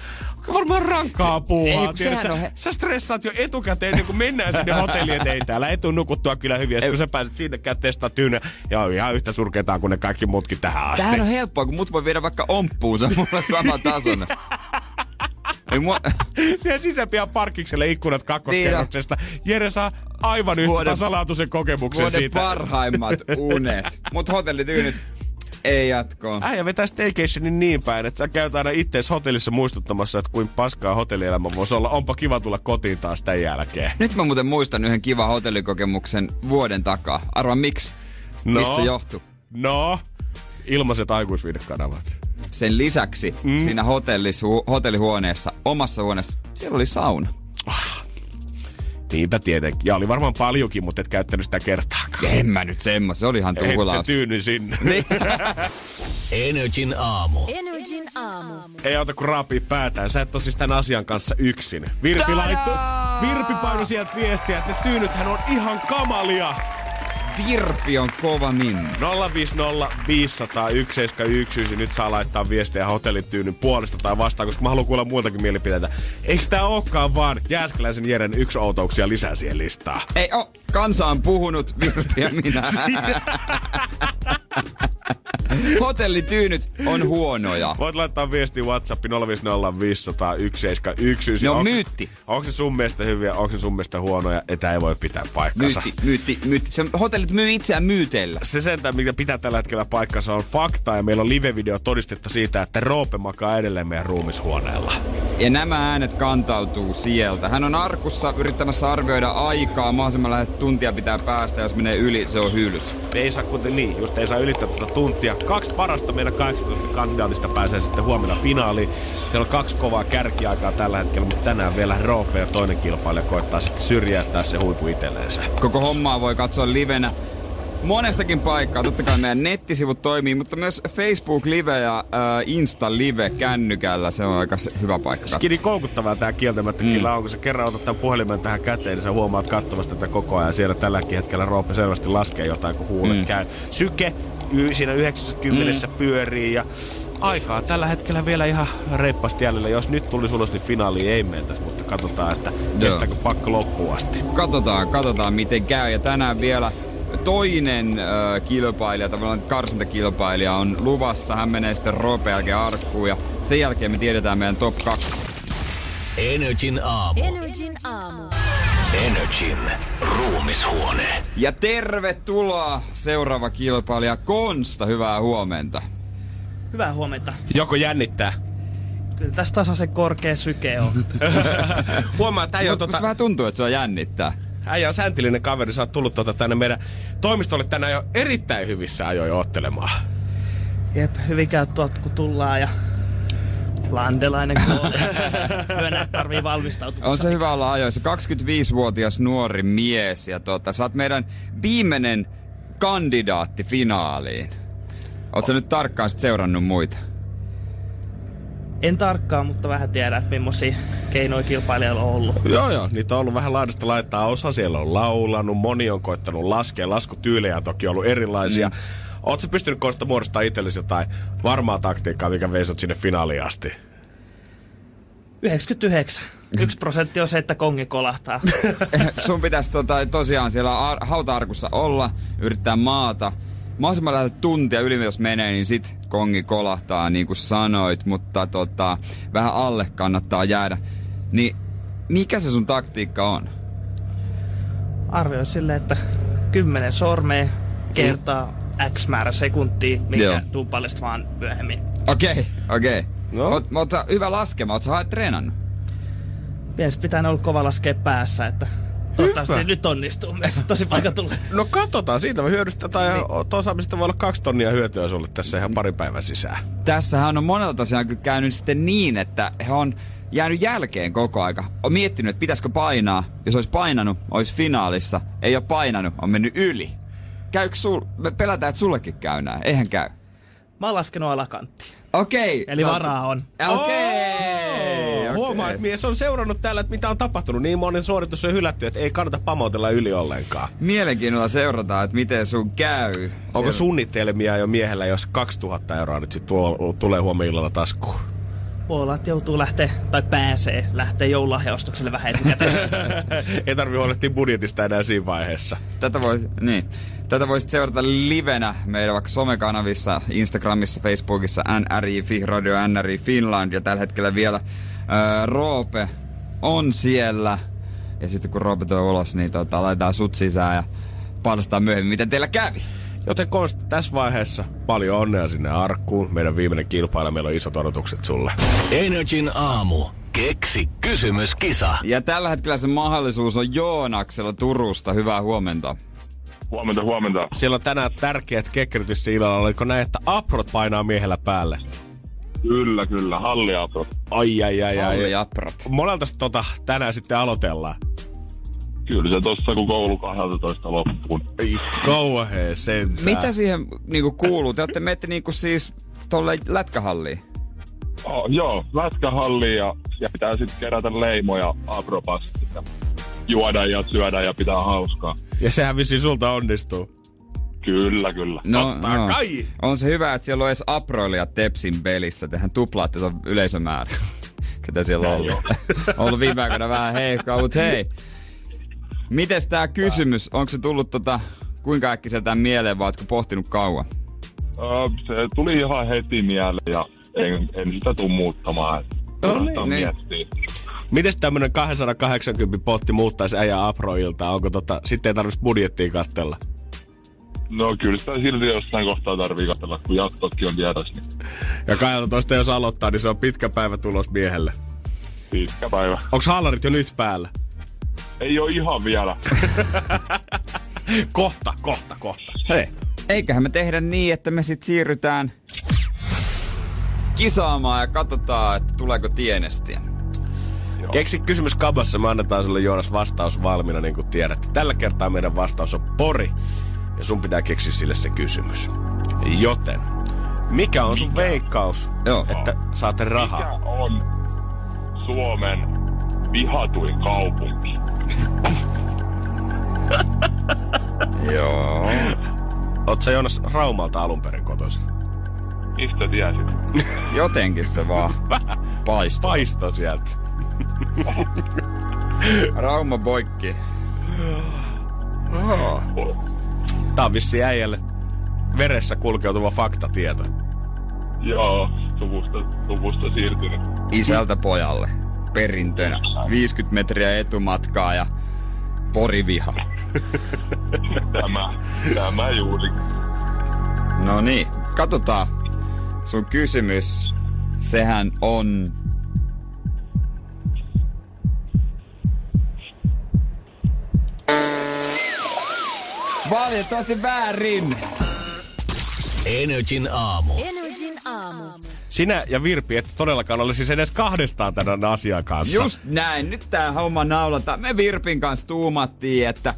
Varmaan rankkaa puuhaa. ei, kun tiedät, sä, on he- sä stressaat jo etukäteen, ennen kuin mennään sinne hotelliin, että ei täällä etu nukuttua kyllä hyvin. Ja sit kun sä pääset sinne käy testaa tyynyä, ja ihan yhtä surkeetaan kuin ne kaikki muutkin tähän asti. Tämähän on helppoa, kun mut voi viedä vaikka omppuun, se on mulla sama tasoinen. Ei mua... Siihen sisäpihan parkkikselle ikkunat kakkoskerroksesta. Jere saa aivan yhtä Vuoden- tasalaatuisen kokemuksen Vuoden siitä. parhaimmat unet. Mut hotellityynyt ei jatkoa. Äijä vetää staycationin niin päin, että sä käyt aina ittees hotellissa muistuttamassa, että kuin paskaa hotellielämä voisi olla. Onpa kiva tulla kotiin taas tämän jälkeen. Nyt mä muuten muistan yhden kivan hotellikokemuksen vuoden takaa. Arva miksi? No. Mistä se johtui? No, ilmaiset aikuisviidekanavat. Sen lisäksi mm. siinä hotellis, hu- hotellihuoneessa, omassa huoneessa, siellä oli sauna. Niinpä tietenkin. Ja oli varmaan paljonkin, mutta et käyttänyt sitä kertaakaan. En mä nyt semmoista, se oli ihan Et se tyyny sinne. Niin. Energin aamu. Energin aamu. Ei auta kuin raapii päätään. Sä et ole siis tämän asian kanssa yksin. Virpi laitto. Virpi painoi sieltä viestiä, että ne tyynythän on ihan kamalia. Virpi on kova minne. 050 500 171. Nyt saa laittaa viestejä hotellityynyn puolesta tai vastaan, koska mä haluan kuulla muiltakin mielipiteitä. Eikö tää olekaan vaan Jääskeläisen Jeren yksi outouksia lisää siihen listaan? Ei oo, kansa on puhunut, Virpi ja minä. Hotellityynyt on huonoja. Voit laittaa viestiä WhatsApp 050 500 171. Ne on Onks- myytti. Onko se sun mielestä hyviä, onko se sun mielestä huonoja, että ei voi pitää paikkansa. Myytti, myytti, myytti. Se hotellit myy itseään myyteillä. Se sentään, mikä pitää tällä hetkellä paikkansa, on fakta ja meillä on live-video todistetta siitä, että Roope makaa edelleen meidän ruumishuoneella. Ja nämä äänet kantautuu sieltä. Hän on arkussa yrittämässä arvioida aikaa. Mahdollisimman lähes tuntia pitää päästä. Jos menee yli, se on hyllys. Ei saa kuten niin, just ei saa ylittää tuota tuntia. Kaksi parasta meidän 18 kandidaatista pääsee sitten huomenna finaaliin. Siellä on kaksi kovaa kärkiaikaa tällä hetkellä, mutta tänään vielä Roope ja toinen kilpailija koittaa sitten syrjäyttää se huipu itselleensä. Koko hommaa voi katsoa livenä monestakin paikkaa. Totta kai meidän nettisivut toimii, mutta myös Facebook Live ja äh, Insta Live kännykällä. Se on aika hyvä paikka. Skidi koukuttavaa tää kieltämättä mm. kyllä on, kun sä kerran otat tämän puhelimen tähän käteen, niin sä huomaat katsomasta tätä koko ajan. Siellä tälläkin hetkellä Roope selvästi laskee jotain, kun huulet mm. käy. Syke y- siinä 90 mm. pyörii ja aikaa tällä hetkellä vielä ihan reippaasti jäljellä. Jos nyt tulisi ulos, niin finaaliin ei mentäisi, mutta katsotaan, että kestääkö pakko loppuun asti. Katsotaan, katsotaan miten käy. Ja tänään vielä toinen äh, kilpailija, tavallaan karsintakilpailija on luvassa. Hän menee sitten Roope jälkeen arkkuun ja sen jälkeen me tiedetään meidän top 2. Energin aamu. Energin aamu. Energin ruumishuone. Ja tervetuloa seuraava kilpailija Konsta. Hyvää huomenta. Hyvää huomenta. Joko jännittää? Kyllä tässä tasaisen korkea syke on. Huomaa, että on, Musta tota, vähän tuntuu, että se on jännittää. Äijä on säntillinen kaveri. Sä oot tullut tota tänne meidän toimistolle tänään jo erittäin hyvissä ajoin ottelemaan. Jep, hyvin käy tuolta kun tullaan ja landelainen kun on. Yönä tarvii valmistautua. On se hyvä olla ajoissa. 25-vuotias nuori mies ja tota, sä oot meidän viimeinen kandidaatti finaaliin. Oot sä nyt tarkkaan sit seurannut muita? En tarkkaan, mutta vähän tiedän, että millaisia keinoja kilpailijalla on ollut. Joo, joo. Niitä on ollut vähän laidasta laittaa. Osa siellä on laulanut, moni on koittanut laskea. Laskutyylejä on toki ollut erilaisia. Mm. Oletko pystynyt Konsta muodostamaan itsellesi jotain varmaa taktiikkaa, mikä veisot sinne finaaliin asti? 99. Yksi prosentti on se, että kongi kolahtaa. Sun pitäisi tota, tosiaan siellä ar- hauta-arkussa olla, yrittää maata. Mahdollisimman lähellä tuntia yli, jos menee, niin sit kongi kolahtaa, niin kuin sanoit, mutta tota, vähän alle kannattaa jäädä. Niin mikä se sun taktiikka on? Arvioi silleen, että 10 sormea kertaa X määrä sekuntia, Joo. minkä tuu paljasta vaan myöhemmin. Okei, okay, okei. Okay. No. Oot, oot sä hyvä laskema, oot sä haet treenannut? Pienesti pitää olla kova laskea päässä, että toivottavasti Hyvä. nyt onnistuu. Meistä tosi paikka tulee. No katsotaan, siitä voi hyödystä tai niin. osaamista voi olla kaksi tonnia hyötyä sulle tässä ihan parin päivän sisään. Tässähän on monelta tosiaan kyllä käynyt sitten niin, että he on jäänyt jälkeen koko aika. On miettinyt, että pitäisikö painaa. Jos olisi painanut, olisi finaalissa. Ei ole painanut, on mennyt yli. Käykö sul... Me pelätään, että sullekin käy näin. Eihän käy. Mä oon laskenut alakanttiin. Okei. Eli sä oot- varaa on. Okei. Okay. Huomaa, että mies on seurannut täällä, että mitä on tapahtunut. Niin monen suoritus on hylätty, että ei kannata pamotella yli ollenkaan. Mielenkiinnolla seurataan, että miten sun käy. Onko suunnitelmia jo miehellä, jos 2000 euroa nyt sit tuo, tulee huomenna illalla taskuun? Voi olla, että joutuu lähteä, tai pääsee lähteä joululahjaostokselle vähän etukäteen. ei tarvi huolehtia budjetista enää siinä vaiheessa. Tätä voi, niin. Tätä voisit seurata livenä meidän vaikka somekanavissa, Instagramissa, Facebookissa, NRI, Fi, Radio NRI Finland ja tällä hetkellä vielä ää, Roope on siellä. Ja sitten kun Roope tulee ulos, niin tota, laitetaan sut sisään ja palstaa myöhemmin, miten teillä kävi. Joten Konst, tässä vaiheessa paljon onnea sinne arkkuun. Meidän viimeinen kilpailu, meillä on isot odotukset sulle. Energin aamu. Keksi kysymyskisa. Ja tällä hetkellä se mahdollisuus on Joonaksella Turusta. Hyvää huomenta. Huomenta, huomenta. Siellä on tänään tärkeät kekkerytys illalla. Oliko näin, että aprot painaa miehellä päälle? Kyllä, kyllä. Halliapro. Ai, ai, ai, ai. Olli Aprot. Monelta tota, tänään sitten aloitellaan. Kyllä se tossa kun koulu 12 loppuun. Ei kauhea sentään. Mitä siihen niinku kuuluu? Te olette menette niinku siis tolle lätkähalliin? Oh, joo, lätkähalli ja, ja pitää sitten kerätä leimoja apropasti. Juoda ja syödä ja pitää hauskaa. Ja sehän vissiin sulta onnistuu. Kyllä, kyllä. No, Totta no. kai. On se hyvä, että siellä on edes Aproilia Tepsin pelissä. Tehän tuplaatte tuon yleisömäärä. Ketä siellä on ollut. ollut viime aikoina vähän heikkoa, mutta hei. Mites tää kysymys? Onko se tullut tota, kuinka äkkiseltä mieleen, vai ootko pohtinut kauan? Öö, se tuli ihan heti mieleen ja en, en sitä tuu muuttamaan. No niin. miettiä. Mites tämmönen 280 potti muuttaisi äijä Aproilta? Onko tota, sitten ei tarvitsisi budjettia kattella? No kyllä sitä silti jossain kohtaa tarvii katsella, kun jatkotkin on vieras. Niin Ja 12 jos aloittaa, niin se on pitkä päivä tulos miehelle. pitkä päivä. Onks hallarit jo nyt päällä? Ei ole ihan vielä. Kohta, kohta, kohta. Hei. Eiköhän me tehdä niin, että me sit siirrytään kisaamaan ja katsotaan, että tuleeko tienestiä. Keksi kysymys kabassa, me annetaan sulle Joonas vastaus valmiina, niin kuin tiedät. Tällä kertaa meidän vastaus on Pori, ja sun pitää keksiä sille se kysymys. Joten, mikä on sun veikkaus, Joo. että saatte rahaa? Mikä on Suomen vihatuin kaupunki? Joo. Oot sä Joonas Raumalta alun perin kotoisin? Mistä tiesit? Jotenkin se vaan paistaa. Paisto sieltä. Rauma poikki. Tää on vissiin äijälle veressä kulkeutuva faktatieto. Joo, suvusta, suvusta siirtynyt. Isältä pojalle. Perintönä. 50 metriä etumatkaa ja poriviha. Tämä, tämä juuri. No niin, katsotaan. Sun kysymys, sehän on... Valitettavasti väärin. Energin aamu. Energin aamu. Sinä ja Virpi et todellakaan ole siis edes kahdestaan tämän asian kanssa. Just näin, nyt tää homma naulata. Me Virpin kanssa tuumattiin, että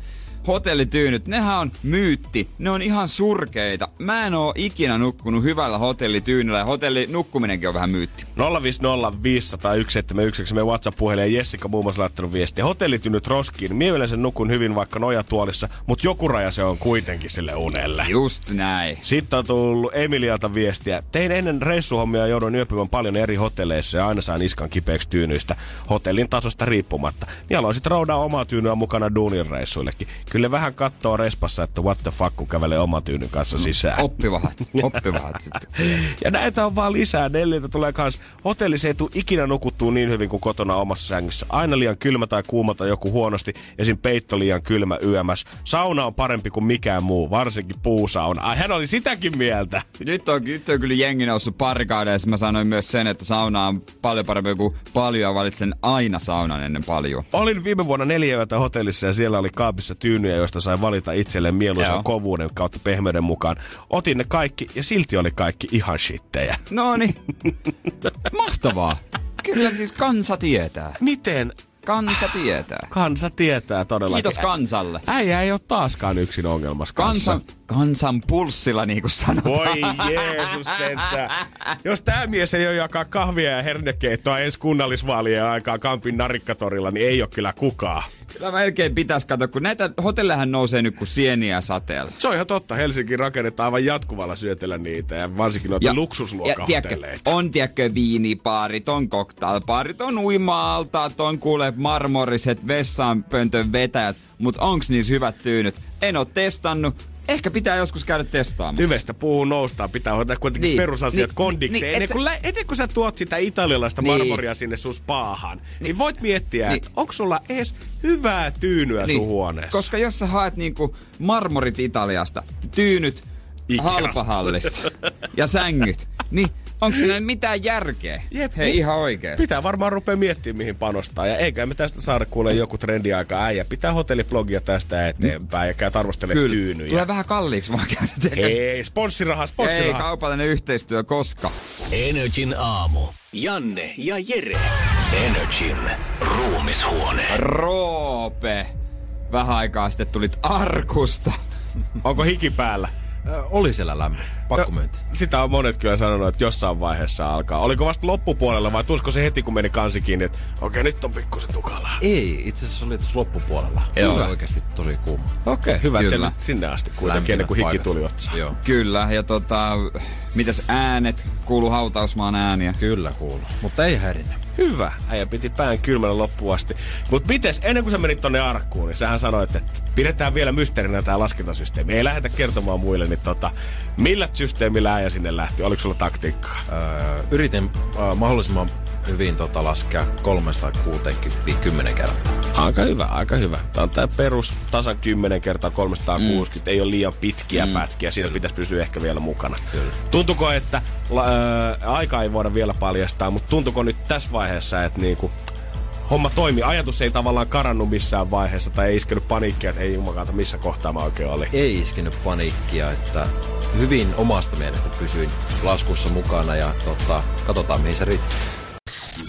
hotellityynyt, nehän on myytti. Ne on ihan surkeita. Mä en oo ikinä nukkunut hyvällä hotellityynyllä ja hotelli nukkuminenkin on vähän myytti. 050 500 171 meidän WhatsApp-puhelin ja Jessica muun muassa laittanut viestiä. Hotellitynyt roskiin. Mie yleensä nukun hyvin vaikka nojatuolissa, mutta joku raja se on kuitenkin sille unelle. Just näin. Sitten on tullut Emilialta viestiä. Tein ennen reissuhommia ja joudun yöpymään paljon eri hotelleissa ja aina saan iskan kipeäksi tyynyistä hotellin tasosta riippumatta. Niin aloin sitten roudaa omaa tyynyä mukana duunin reissuillekin. Kyllä vähän kattoo respassa, että what the fuck, kun kävelee oma tyynyn kanssa sisään. Oppivahat, oppivahat sitten. Ja näitä on vaan lisää. Neljältä tulee kans hotellissa ei tuu ikinä nukuttuu niin hyvin kuin kotona omassa sängyssä. Aina liian kylmä tai kuuma tai joku huonosti. Esim. peitto liian kylmä yömäs. Sauna on parempi kuin mikään muu, varsinkin puusauna. Ai, hän oli sitäkin mieltä. Nyt on, nyt on kyllä jengi noussut parikaadeissa. Mä sanoin myös sen, että sauna on paljon parempi kuin paljon ja valitsen aina saunan ennen paljon. Olin viime vuonna neljä hotellissa ja siellä oli kaapissa tyynyjä, joista sai valita itselleen mieluisan Joo. kovuuden kautta pehmeyden mukaan. Otin ne kaikki ja silti oli kaikki ihan shittejä. No niin. Mahtavaa. Kyllä siis kansa tietää. Miten Kansa tietää. kansa tietää todellakin? Kiitos kansalle. Äijä ei ole taaskaan yksin ongelmassa. Kansan, kansan pulssilla, niin kuin sanotaan. Voi Jeesus sentään. Jos tämä mies ei ole jakaa kahvia ja hernekeittoa ensi kunnallisvaalien aikaa Kampin narikkatorilla, niin ei ole kyllä kukaan. Kyllä melkein pitäisi katsoa, kun näitä hotellehän nousee nyt kuin sieniä sateella. Se on ihan totta. Helsinki rakennetaan aivan jatkuvalla syötellä niitä ja varsinkin noita ja tiedätkö, hotelleita. on tiedätkö viinipaarit, on cocktailpaarit, on uima-altaat, on kuule marmoriset vessanpöntön vetäjät, mutta onks niissä hyvät tyynyt? En oo testannut. Ehkä pitää joskus käydä testaamassa. Tyvestä puuhun noustaan, pitää hoitaa kuitenkin Niin, perusasiat niin, kondikseen. niin, ennen, sä- kuin, lä- ennen kuin sä tuot sitä italialaista Niin. marmoria sinne sun spaahan, niin, niin voit miettiä, Niin. että onko sulla edes hyvää tyynyä niin, sun huoneessa. Koska jos sä haet niinku marmorit Italiasta, tyynyt Ikeasta. halpahallista ja sängyt, niin onko siinä mitään järkeä? Jep, Hei, niin. ihan oikeesti. Pitää varmaan rupea miettimään, mihin panostaa. Ja eikä me tästä saada kuulee joku trendiaika äijä. Pitää hotelliblogia tästä eteenpäin ja käy Kyllä, tyynyjä. tulee vähän kalliiksi vaan käydä tekemään. Ei, sponssiraha, Ei, sponssiraha. kaupallinen yhteistyö koska. Energin aamu. Janne ja Jere. Energin ruumishuone. Roope. vähän aikaa sitten tulit arkusta. Onko hiki päällä? Oli siellä lämmin. Pakko myynti. Sitä on monet kyllä sanonut, että jossain vaiheessa alkaa. Oliko vasta loppupuolella vai tulisiko se heti, kun meni kansi kiinni, että okei, nyt on pikkusen tukala. Ei, itse asiassa oli tuossa loppupuolella. Joo. Oli oikeasti tosi kuuma. Okei, okay, hyvä, että Kyllä. nyt sinne asti kuitenkin, ennen kuin hiki paikat. tuli otsaan. Joo. Kyllä, ja tota, mitäs äänet? Kuuluu hautausmaan ääniä. Kyllä kuuluu. Mutta ei häirinnyt. Hyvä. Äijä piti pään kylmällä loppuun asti. Mut mites, ennen kuin sä menit tonne arkkuun, niin sähän sanoit, että pidetään vielä mysteerinä tää laskentasysteemi. Ei lähdetä kertomaan muille, niin tota, millä systeemillä äijä sinne lähti? Oliko sulla taktiikkaa? Öö, yritin öö, mahdollisimman hyvin tota laskea 360 10 kertaa. Aika hyvä, aika hyvä. Tämä on tää perus tasan 10 kertaa 360. Mm. Ei ole liian pitkiä mm. pätkiä. Siinä pitäisi pysyä ehkä vielä mukana. Kyllä. Tuntuko, että la, ää, aika ei voida vielä paljastaa, mutta tuntuko nyt tässä vaiheessa, että niinku, homma toimi? Ajatus ei tavallaan karannut missään vaiheessa tai ei iskenyt paniikkia, että ei jumakauta, missä kohtaa mä oikein olin. Ei iskenyt paniikkia, että hyvin omasta mielestä pysyin laskussa mukana ja tota, katsotaan mihin se riittää.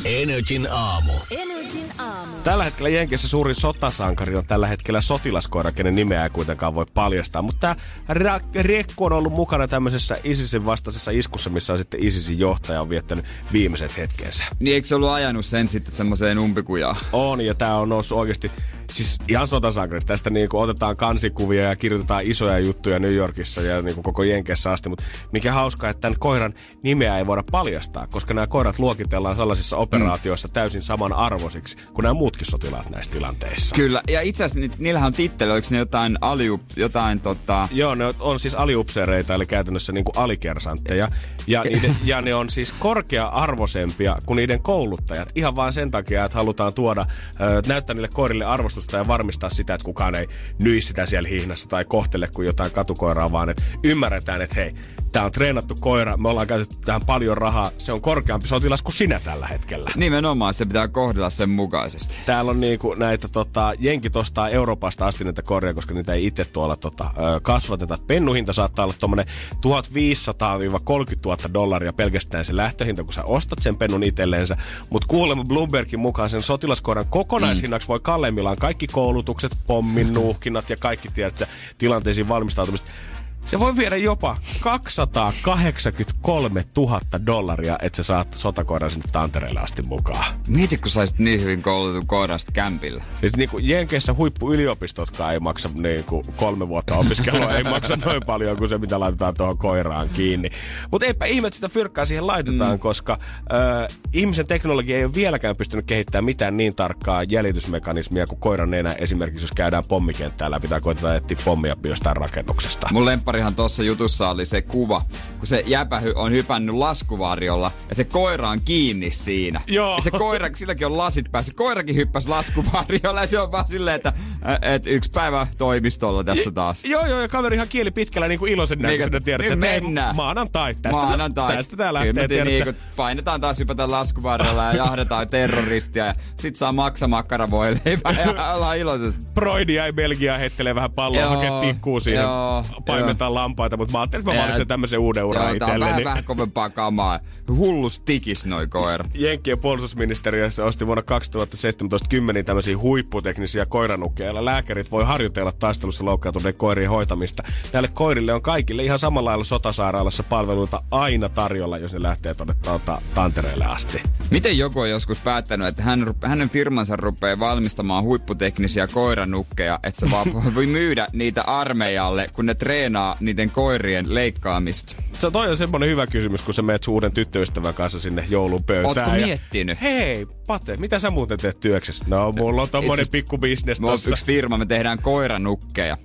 Energin aamu. Energin aamu. Tällä hetkellä Jenkeissä suurin sotasankari on tällä hetkellä sotilaskoira, kenen nimeä ei kuitenkaan voi paljastaa. Mutta tämä Rekku on ollut mukana tämmöisessä ISISin vastaisessa iskussa, missä on sitten ISISin johtaja on viettänyt viimeiset hetkensä. Niin eikö se ollut ajanut sen sitten semmoiseen umpikujaan? On, ja tämä on noussut oikeasti, siis ihan sotasankarista. Tästä niinku otetaan kansikuvia ja kirjoitetaan isoja juttuja New Yorkissa ja niinku koko Jenkeissä asti. Mutta mikä hauskaa, että tämän koiran nimeä ei voida paljastaa, koska nämä koirat luokitellaan sellaisissa operaatioissa täysin samanarvoisiksi kuin nämä muutkin sotilaat näissä tilanteissa. Kyllä, ja itse asiassa ni- niillähän on titteli, oliko ne jotain aliup, jotain tota... Joo, ne on- siis aliupseereita, eli käytännössä niinku alikersantteja. Ja, niiden, ja ne on siis korkea-arvoisempia kuin niiden kouluttajat. Ihan vain sen takia, että halutaan tuoda, näyttää niille koirille arvostusta ja varmistaa sitä, että kukaan ei nyi sitä siellä hihnassa tai kohtele kuin jotain katukoiraa, vaan että ymmärretään, että hei, tämä on treenattu koira, me ollaan käytetty tähän paljon rahaa, se on korkeampi sotilas kuin sinä tällä hetkellä. Nimenomaan, se pitää kohdella sen mukaisesti. Täällä on niinku näitä tota, jenkit ostaa Euroopasta asti näitä korjaa, koska niitä ei itse tuolla tota, kasvateta. Pennuhinta saattaa olla tuommoinen 1500-30 000 dollaria pelkästään se lähtöhinta, kun sä ostat sen pennun itselleensä. Mutta kuulemma Bloombergin mukaan sen sotilaskoiran kokonaishinnaksi voi kalleimmillaan kaikki koulutukset, pommin, nuuhkinnat ja kaikki tiedät, tilanteisiin valmistautumista. Se voi viedä jopa 283 000 dollaria, että sä saat sotakoiran sinne Tantereelle asti mukaan. Mieti, kun saisit niin hyvin koulutun koirasta kämpillä. Siis niinku Jenkeissä huippuyliopistotkaan ei maksa niinku kolme vuotta opiskelua, ei maksa noin paljon kuin se, mitä laitetaan tuohon koiraan kiinni. Mutta eipä ihme, että sitä fyrkkaa siihen laitetaan, mm. koska ö, ihmisen teknologia ei ole vieläkään pystynyt kehittämään mitään niin tarkkaa jäljitysmekanismia kuin koiran nenä. Esimerkiksi jos käydään pommikenttää läpi tai koitetaan etsiä pommia jostain rakennuksesta. Mun lempparihan tuossa jutussa oli se kuva, kun se jäpä hy- on hypännyt laskuvarjolla ja se koira on kiinni siinä. Joo. Ja se koira, silläkin on lasit päässä. Koirakin hyppäsi laskuvarjolla ja se on vaan silleen, että et yksi päivä toimistolla tässä taas. Joo, joo, ja kaveri ihan kieli pitkällä niin kuin iloisen näköisenä tiedät, nyt että mennään. maanantai, tästä, Maanantai. tästä tää lähtee, tiedät, niin, painetaan taas hypätä laskuvarjolla ja jahdetaan terroristia ja sit saa maksamakkaravuoleipää ja ollaan iloisesti. Broidi jäi Belgiaan heittelee vähän palloa, hakee tikkuu siihen, joo, paimentaa lampaita, mutta mä ajattelin, että mä valitsen tämmöisen uuden uran Joo, tää on vähän, itselleni. vähän kovempaa kamaa. Hullus tikis noi koirat. Jenkkien puolustusministeriössä osti vuonna 2017 kymmeniä tämmöisiä huipputeknisiä koiranukkeja, joilla lääkärit voi harjoitella taistelussa loukkaantuneiden koirien hoitamista. Näille koirille on kaikille ihan samalla lailla sotasairaalassa palveluita aina tarjolla, jos ne lähtee tuonne tuota, Tantereelle asti. Miten joku on joskus päättänyt, että hän, hänen firmansa rupeaa valmistamaan huipputeknisiä koiranukkeja, että se vaan voi myydä niitä armeijalle, kun ne treenaa niiden koirien leikkaamista? Se toi on semmonen hyvä kysymys, kun sä meet sun uuden tyttöystävän kanssa sinne joulupöytään. Ootko ja- miettinyt? Hei, Pate, mitä sä muuten teet työksessä? No, mulla on tommonen Itse- pikku bisnes Me on yksi firma, me tehdään koiranukkeja.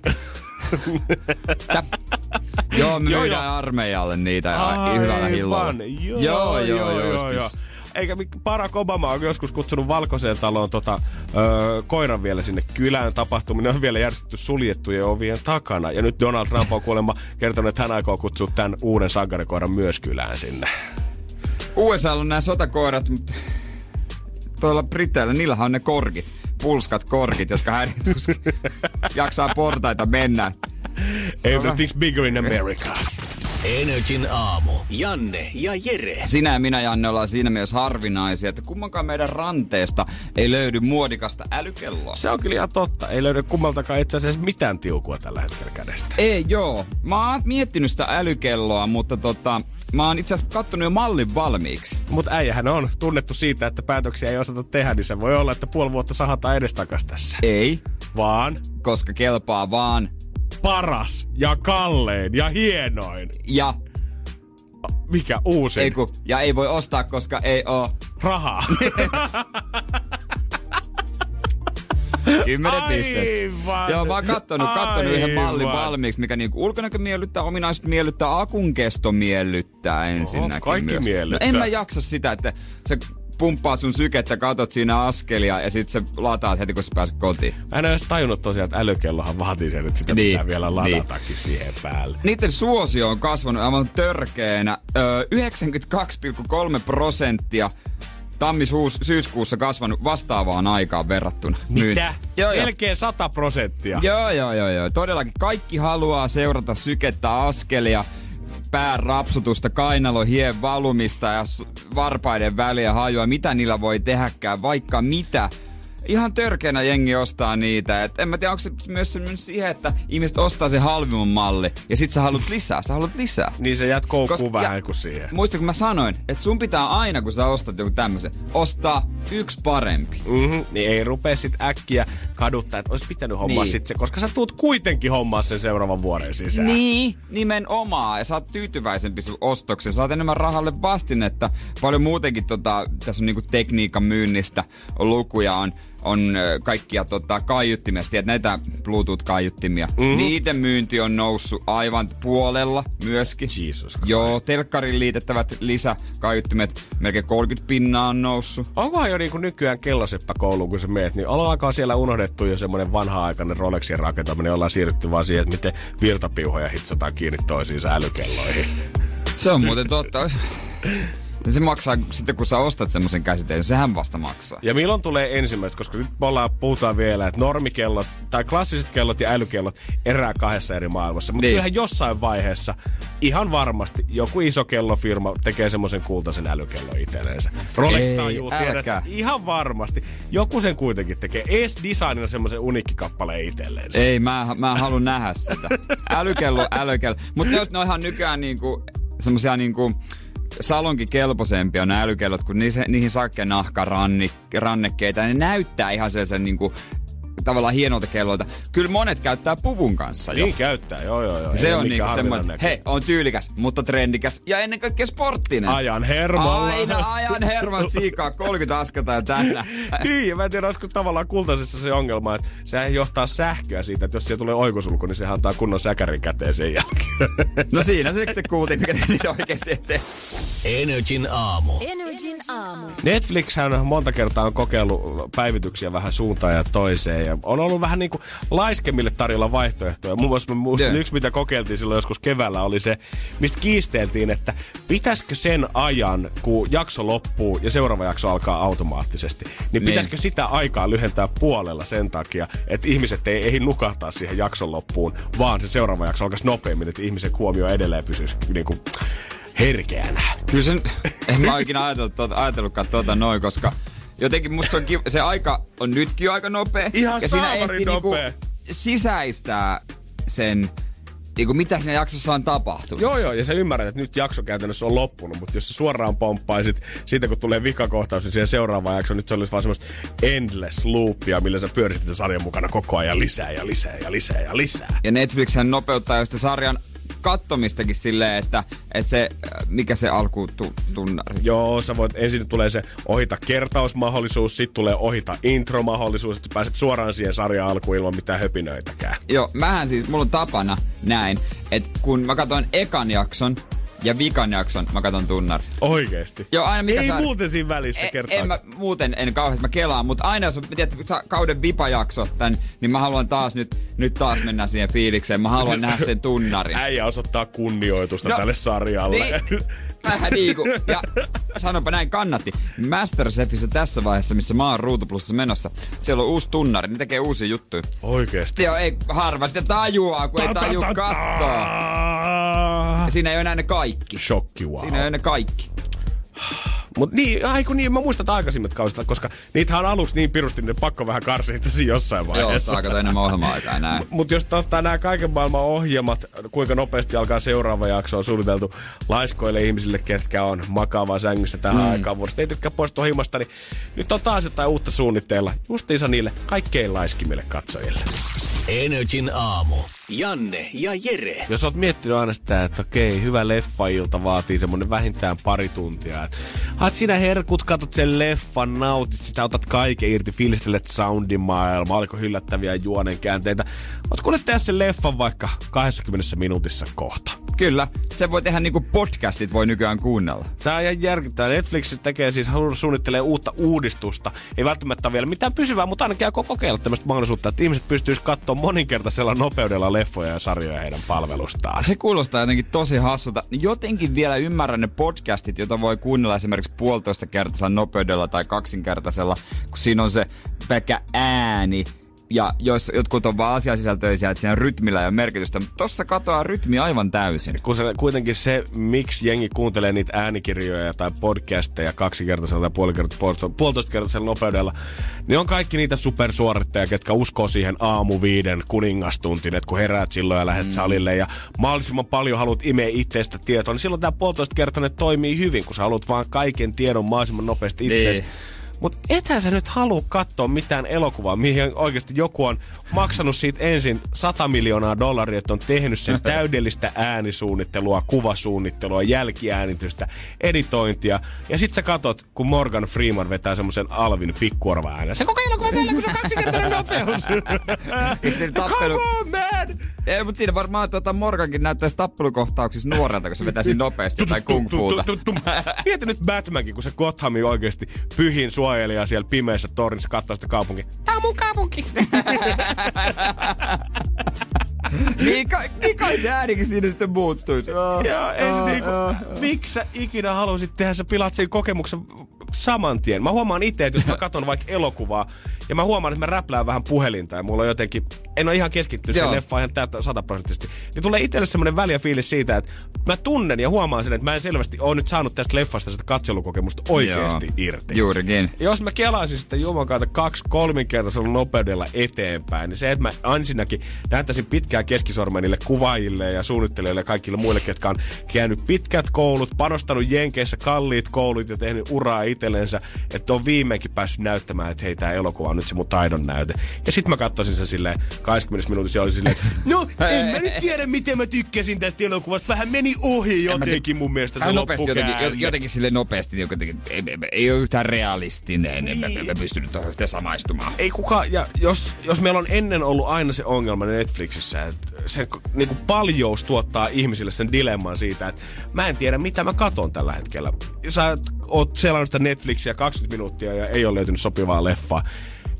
Joo, me Joo, myydään armeijalle niitä ja hyvällä hillolla. Aivan. Joo, joo, joo, joo, joo. Eikä Barack Obama on joskus kutsunut valkoiseen taloon tota, öö, koiran vielä sinne kylään tapahtuminen on vielä järjestetty suljettujen ovien takana. Ja nyt Donald Trump on kuulemma kertonut, että hän aikoo kutsua tämän uuden sankarikoiran myös kylään sinne. USA on nämä sotakoirat, mutta tuolla Briteillä, niillähän on ne korkit. Pulskat korkit, jotka häiritysti jaksaa portaita mennä. Everything's bigger in America. Energin aamu. Janne ja Jere. Sinä ja minä, Janne, ollaan siinä mielessä harvinaisia, että kummankaan meidän ranteesta ei löydy muodikasta älykelloa. Se on kyllä ihan totta. Ei löydy kummaltakaan itse asiassa mitään tiukua tällä hetkellä kädestä. Ei joo. Mä oon miettinyt sitä älykelloa, mutta tota, mä oon itse asiassa kattonut jo mallin valmiiksi. Mutta äijähän on tunnettu siitä, että päätöksiä ei osata tehdä, niin se voi olla, että puoli vuotta sahataan edestakas tässä. Ei, Vaan koska kelpaa vaan. Paras ja kallein ja hienoin. Ja, Mikä uusi? ei ku, ja ei voi ostaa, koska ei oo Rahaa. Kymmenen pistettä. Joo, mä oon kattonut, kattonut yhden mallin valmiiksi, mikä niinku ulkonäkö miellyttää, ominaisuudet miellyttää, akun kesto miellyttää ensinnäkin kaikki myös. miellyttää. No en mä jaksa sitä, että se pumppaa sun sykettä, katot siinä askelia ja sit se lataat heti, kun sä pääset kotiin. Mä en ole edes tajunnut tosiaan, että älykellohan vaatii sen, että sitä Niin, pitää vielä ladatakin siihen päälle. Niiden suosio on kasvanut aivan törkeänä. Öö, 92,3 prosenttia tammis-syyskuussa kasvanut vastaavaan aikaan verrattuna. Mitä? Joo, joo. Melkein 100 prosenttia. Joo, joo, joo, joo. Todellakin kaikki haluaa seurata sykettä askelia, pään rapsutusta, kainalo hien valumista ja varpaiden väliä hajua, mitä niillä voi tehdäkään, vaikka mitä. Ihan törkeänä jengi ostaa niitä. Et en mä tiedä, onko se myös siihen, että ihmiset ostaa se halvimman malli ja sit sä haluat lisää, sä haluat lisää. Niin se jät koukkuu Koska- vähän kuin siihen. Muista, kun mä sanoin, että sun pitää aina, kun sä ostat joku tämmöisen, ostaa yksi parempi. Mm-hmm. Niin ei rupea sit äkkiä kaduttaa, että olisi pitänyt hommaa Niin. sit se, koska sä tuut kuitenkin hommaa sen seuraavan vuoden sisään. Niin, nimenomaan. Ja sä oot tyytyväisempi sun ostokseen. Saat enemmän rahalle vastinetta. Paljon muutenkin tota, tässä on niinku tekniikan myynnistä lukuja on on kaikkia tota, kaiuttimia. Sä Tiedät, näitä Bluetooth-kaiuttimia. Mm. Niiden myynti on noussut aivan puolella myöskin. Jesus Christ. Joo, telkkariin liitettävät lisäkaiuttimet, melkein 30 pinnaa on noussut. Onkohan jo niinku nykyään kelloseppä kouluun, kun sä meet, niin alkaa siellä unohdettu jo semmonen vanha-aikainen Rolexien rakentaminen, ollaan siirrytty vaan siihen, että miten virtapiuhoja hitsotaan kiinni toisiinsa älykelloihin. Se on muuten totta. Se maksaa sitten, kun sä ostat semmoisen käsiteen, sehän vasta maksaa. Ja milloin tulee ensimmäiset, koska nyt me ollaan, puhutaan vielä, että normikellot tai klassiset kellot ja älykellot erää kahdessa eri maailmassa. Mutta Niin. kyllähän jossain vaiheessa ihan varmasti joku iso kellofirma tekee semmoisen kultaisen älykellon itsellensä. Rolex tajuu, tiedät, ihan varmasti. Joku sen kuitenkin tekee. Ees designina semmoisen unikkikappaleen itselleensä. Ei, mä, mä haluan nähdä sitä. Älykello, älykello. Mutta ne, on- ihan nykyään niinku, semmosia niinku, salonkin kelpoisempia nämä älykellot, kun niihin, niihin saa nahka rannekkeita. Ne näyttää ihan sellaisen niinku, tavallaan hienolta kelloilta. Kyllä monet käyttää puvun kanssa jo. Niin käyttää, joo joo joo. Se Ei on niinku semmoinen, hei, on tyylikäs, mutta trendikäs ja ennen kaikkea sporttinen. Ajan hermolla. Aina ajan hermot siikaa 30 askelta ja tänä. niin, ja mä en tiedä, olisiko tavallaan kultaisessa se ongelma, että sehän johtaa sähköä siitä, että jos siellä tulee oikosulku, niin se antaa kunnon säkärin käteen sen jälkeen. No siinä se sitten kuultiin, mikä niitä oikeasti ette. Energin aamu. Energin aamu. Netflix on monta kertaa on kokeillut päivityksiä vähän suuntaan ja toiseen. Ja on ollut vähän niin kuin laiskemmille tarjolla vaihtoehtoja. Muun muassa muistan Joo. yksi, mitä kokeiltiin silloin joskus keväällä, oli se, mistä kiisteltiin, että pitäisikö sen ajan, kun jakso loppuu ja seuraava jakso alkaa automaattisesti, niin Niin. pitäisikö sitä aikaa lyhentää puolella sen takia, että ihmiset ei ehdi nukahtaa siihen jakson loppuun, vaan se seuraava jakso alkaisi nopeammin, että ihmisen huomio edelleen pysyisi niin kuin herkeänä. Kyllä sen, en mä ole ikinä ajatellut, tuota, ajatellutkaan tuota noin, koska jotenkin musta se, on kiva, se aika on nytkin jo aika nopea. Ihan ja siinä ehtii niinku nopea. sisäistää sen, niinku mitä siinä jaksossa on tapahtunut. Joo, joo, ja sä ymmärrät, että nyt jakso käytännössä on loppunut, mutta jos sä suoraan pomppaisit siitä, kun tulee vikakohtaus, niin siihen seuraavaan jaksoon, nyt se olisi vaan semmoista endless loopia, millä sä pyörisit sen sarjan mukana koko ajan lisää ja lisää ja lisää ja lisää. Ja Netflix nopeuttaa jo sitä sarjan kattomistakin silleen, että, että se, mikä se alku tu, tunnari. Joo, sä voit, ensin tulee se ohita kertausmahdollisuus, sitten tulee ohita intromahdollisuus, että pääset suoraan siihen sarjan alkuun ilman mitään höpinöitäkään. Joo, mähän siis, mulla on tapana näin, että kun mä katson ekan jakson ja vikan jakson, mä katson tunnari. Oikeesti. Joo, aina mikä Ei saa- muuten siinä välissä E- kertaa. En mä muuten en kauheasti mä kelaan, mutta aina jos on tiedätkö, sa- kauden vipajakso tän, niin mä haluan taas nyt, nyt taas mennä siihen fiilikseen. Mä haluan nähdä sen tunnarin. Äijä osoittaa kunnioitusta No, tälle sarjalle. Niin, Vähän niinku. Ja sanonpa näin, kannatti. Masterchefissä tässä vaiheessa, missä mä oon Ruutuplussa menossa, siellä on uusi tunnari, ne tekee uusia juttuja. Oikeesti. Joo, ei harva sitä tajuaa, kun ei taju katsoa. Siinä ei ole enää ne kaikki. Shokki, wow. Siinä ei ole ne kaikki. Mut niin, ai kun niin, mä muistan aikaisemmat kausit, koska niitähän on aluksi niin pirusti, niin pakko vähän karsia tässä jossain Joo, vaiheessa. saa kato enemmän ohjelma-aikaa näin. Mutta jos ottaa nämä kaiken maailman ohjelmat, kuinka nopeasti alkaa seuraava jakso on suunniteltu laiskoille ihmisille, ketkä on makaavaa sängyssä tähän mm. aikaan vuodesta. Ei tykkää poistua himasta, niin nyt on taas jotain uutta suunnitteilla. Justiinsa niille kaikkein laiskimmille katsojille. Energin aamu. Janne ja Jere. Jos oot miettinyt aina sitä, että okei, hyvä leffailta vaatii semmonen vähintään pari tuntia. Et, haet sinä herkut, katot sen leffan, nautit sitä, otat kaiken irti, fiilistelet soundimaailma, oliko hyllättäviä juonenkäänteitä. Oot kuule tehdä sen leffan vaikka 20 minuutissa kohta. Kyllä, se voi tehdä niinku podcastit voi nykyään kuunnella. Tää on ihan järkyttävää. Netflix tekee siis, suunnittelee uutta uudistusta. Ei välttämättä vielä mitään pysyvää, mutta ainakin kokeilla tämmöistä mahdollisuutta, että ihmiset pystyisivät katsoa moninkertaisella nopeudella leffoja ja sarjoja heidän palvelustaan. Se kuulostaa jotenkin tosi hassulta. Jotenkin vielä ymmärrän ne podcastit, joita voi kuunnella esimerkiksi puolitoista kertaisella nopeudella tai kaksinkertaisella, kun siinä on se pelkkä ääni. Ja jos jotkut on vaan asiasisältöisiä, että siinä rytmillä ei ole merkitystä, mutta tossa katoaa rytmi aivan täysin. Kun se, kuitenkin se, miksi jengi kuuntelee niitä äänikirjoja tai podcasteja kaksikertaisella tai puolikertaisella, puolitoistakertaisella nopeudella, niin on kaikki niitä supersuorittajia, ketkä uskoo siihen aamu viiden kuningastuntiin, että kun heräät silloin ja lähdet mm. salille ja mahdollisimman paljon haluat imeä itsestä tietoa, niin silloin tämä puolitoistakertainen toimii hyvin, kun sä haluat vaan kaiken tiedon mahdollisimman nopeasti itseesi. Niin. Mutta ethän sä nyt halua katsoa mitään elokuvaa, mihin oikeasti joku on maksanut siitä ensin 100 miljoonaa dollaria, että on tehnyt sen täydellistä äänisuunnittelua, kuvasuunnittelua, jälkiäänitystä, editointia. Ja sit sä katot, kun Morgan Freeman vetää semmoisen Alvin pikkuorva äänen. Se koko elokuva teillä, kun se on kaksinkertainen nopeus. Come on, man! Ei, mutta siinä varmaan tuota Morgankin näyttäisi tappelukohtauksissa nuorelta, kun se vetäisi nopeasti tai kung fuuta. Mieti nyt Batmankin, kun se Gothamin oikeasti pyhin suojelija siellä pimeässä tornissa katsoo sitä kaupunkia. Tää on mun kaupunki! niin, kai, niin kai se äänikin siinä sitten muuttui. Joo, ei se niinku, miksi sä ikinä halusit tehdä, sä pilaat sen kokemuksen saman tien. Mä huomaan itse, että jos mä katson vaikka elokuvaa, ja mä huomaan, että mä räplään vähän puhelinta, ja mulla on jotenkin, en ole ihan keskittynyt siihen leffaan ihan täyttä sataprosenttisesti, niin tulee itselle semmoinen väliä fiilis siitä, että mä tunnen ja huomaan sen, että mä en selvästi ole nyt saanut tästä leffasta sitä katselukokemusta oikeasti Joo. irti. Juurikin. Jos mä kelaisin sitten Jumalan kautta kaksi kolminkertaisella nopeudella eteenpäin, niin se, että mä ensinnäkin näyttäisin pitkää keskisormea niille kuvaajille ja suunnittelijoille ja kaikille muille, ketkä on käynyt pitkät koulut, panostanut Jenkeissä kalliit koulut ja tehnyt uraa itsellensä, että on viimeinkin päässyt näyttämään, että hei, tää elokuva on nyt se mun taidon näyte. Ja sit mä katsoisin sen silleen 20 minuutissa ja olisin silleen, että no, en mä nyt tiedä, miten mä tykkäsin tästä elokuvasta. Vähän meni ohi jotenkin mun mielestä se nopeasti jotenkin, jotenkin sille nopeasti, niin jotenkin, ei, ei, ei ole yhtään realistinen, niin. en mä pystynyt tuohon yhteen samaistumaan. ei kukaan, ja jos, jos meillä on ennen ollut aina se ongelma Netflixissä, että se niinku paljous tuottaa ihmisille sen dilemman siitä, että mä en tiedä mitä mä katon tällä hetkellä. Sä oot selannut sitä Netflixiä 20 minuuttia ja ei ole löytynyt sopivaa leffaa.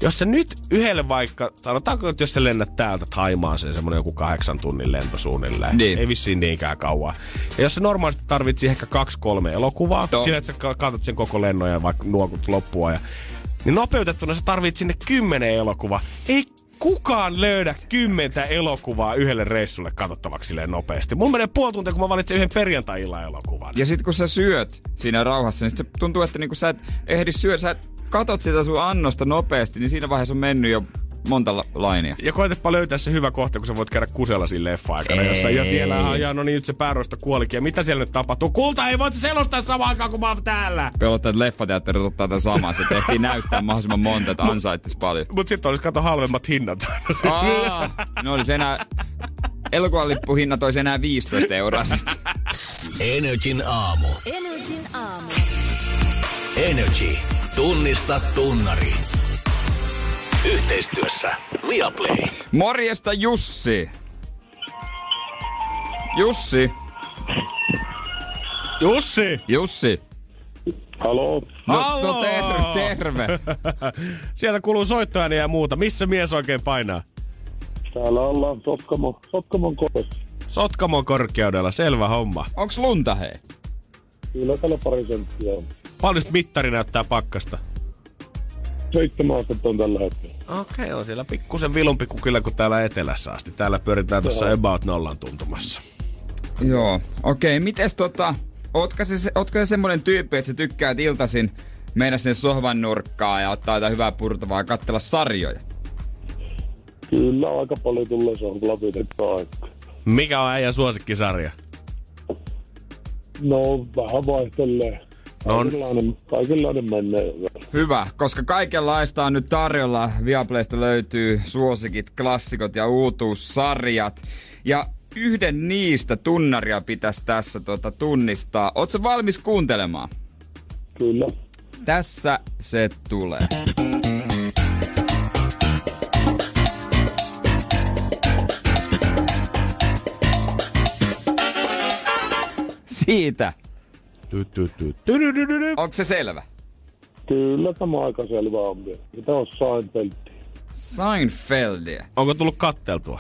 Jos sä nyt yhdelle vaikka, sanotaanko, että jos sä lennät täältä Taimaan sen semmonen joku kahdeksan tunnin lento suunnilleen. Niin. Ei vissiin niinkään kauan. Ja jos sä normaalisti tarvitsi ehkä kaksi kolme elokuvaa, Joo. siinä että sä katsot sen koko lennon ja vaikka nuokut loppua ja niin nopeutettuna sä tarvit sinne kymmenen elokuvaa. Ei kukaan löydä kymmentä elokuvaa yhdelle reissulle katsottavaksi silleen nopeasti. Mun menee puoli tuntia, kun mä valitsen yhden perjantai-illan elokuvan. Ja sit kun sä syöt siinä rauhassa, niin se tuntuu, että niinku sä et ehdi syödä, sä et katot sitä sun annosta nopeasti, niin siinä vaiheessa on mennyt jo monta la- lainia. Ja koetapa löytää se hyvä kohta, kun sä voit käydä kusella siinä leffa-aikana. Ei. Jossa, ja siellä on, ja no niin, nyt se päärosta kuolikin. Ja mitä siellä nyt tapahtuu? Kulta, ei voit selostaa samaan aikaan, kun mä oon täällä. Pelottaa, että leffateatterit ottaa tämän saman. Se tehtiin näyttää mahdollisimman monta, että ansaittis paljon. Mut sitten olisi kato halvemmat hinnat. Aa, no olisi enää... Elokuvan lippuhinnat olisi enää 15 euroa sitten. Energin aamu. Energin aamu. Energy. Tunnista tunnari. Yhteistyössä Viaplay. Morjesta Jussi. Jussi. Jussi! Jussi. Haloo. No, no terve, terve. Sieltä kuuluu soittoääniä ja muuta. Missä mies oikein painaa? Täällä ollaan Sotkamo, Sotkamon kodissa. Sotkamon korkeudella, selvä homma. Onks lunta hei? Kyllä täällä pari senttiä on. Paljon mittari näyttää pakkasta? Seitsemän astetta on tällä hetkellä. Okei, on siellä pikkusen vilumpi kuin kyllä kuin täällä etelässä asti. Täällä pyöritään tuossa about nollan tuntumassa. Joo, okei. Mites tota, ootko se, ootko se semmonen tyyppi, että sä tykkäät iltasin mennä sinne sohvan nurkkaan ja ottaa jotain hyvää purtavaa ja katsella sarjoja? Kyllä aika paljon tulee sohvalla pidettyä aikaa. Mikä on äijän suosikkisarja? No, vähän vaihtelee. No on- Kaikenlainen, kaikenlainen menee. Hyvä, koska kaikenlaista on nyt tarjolla. Viaplaysta löytyy suosikit, klassikot ja uutuussarjat. Ja yhden niistä tunnaria pitäisi tässä tota, tunnistaa. Ootko valmis kuuntelemaan? Kyllä. Tässä se tulee. Siitä. Onko se selvä? Kyllä tämä aika selvä on vielä. Mitä on Seinfeld? Seinfeldia. Onko tullut katteltua?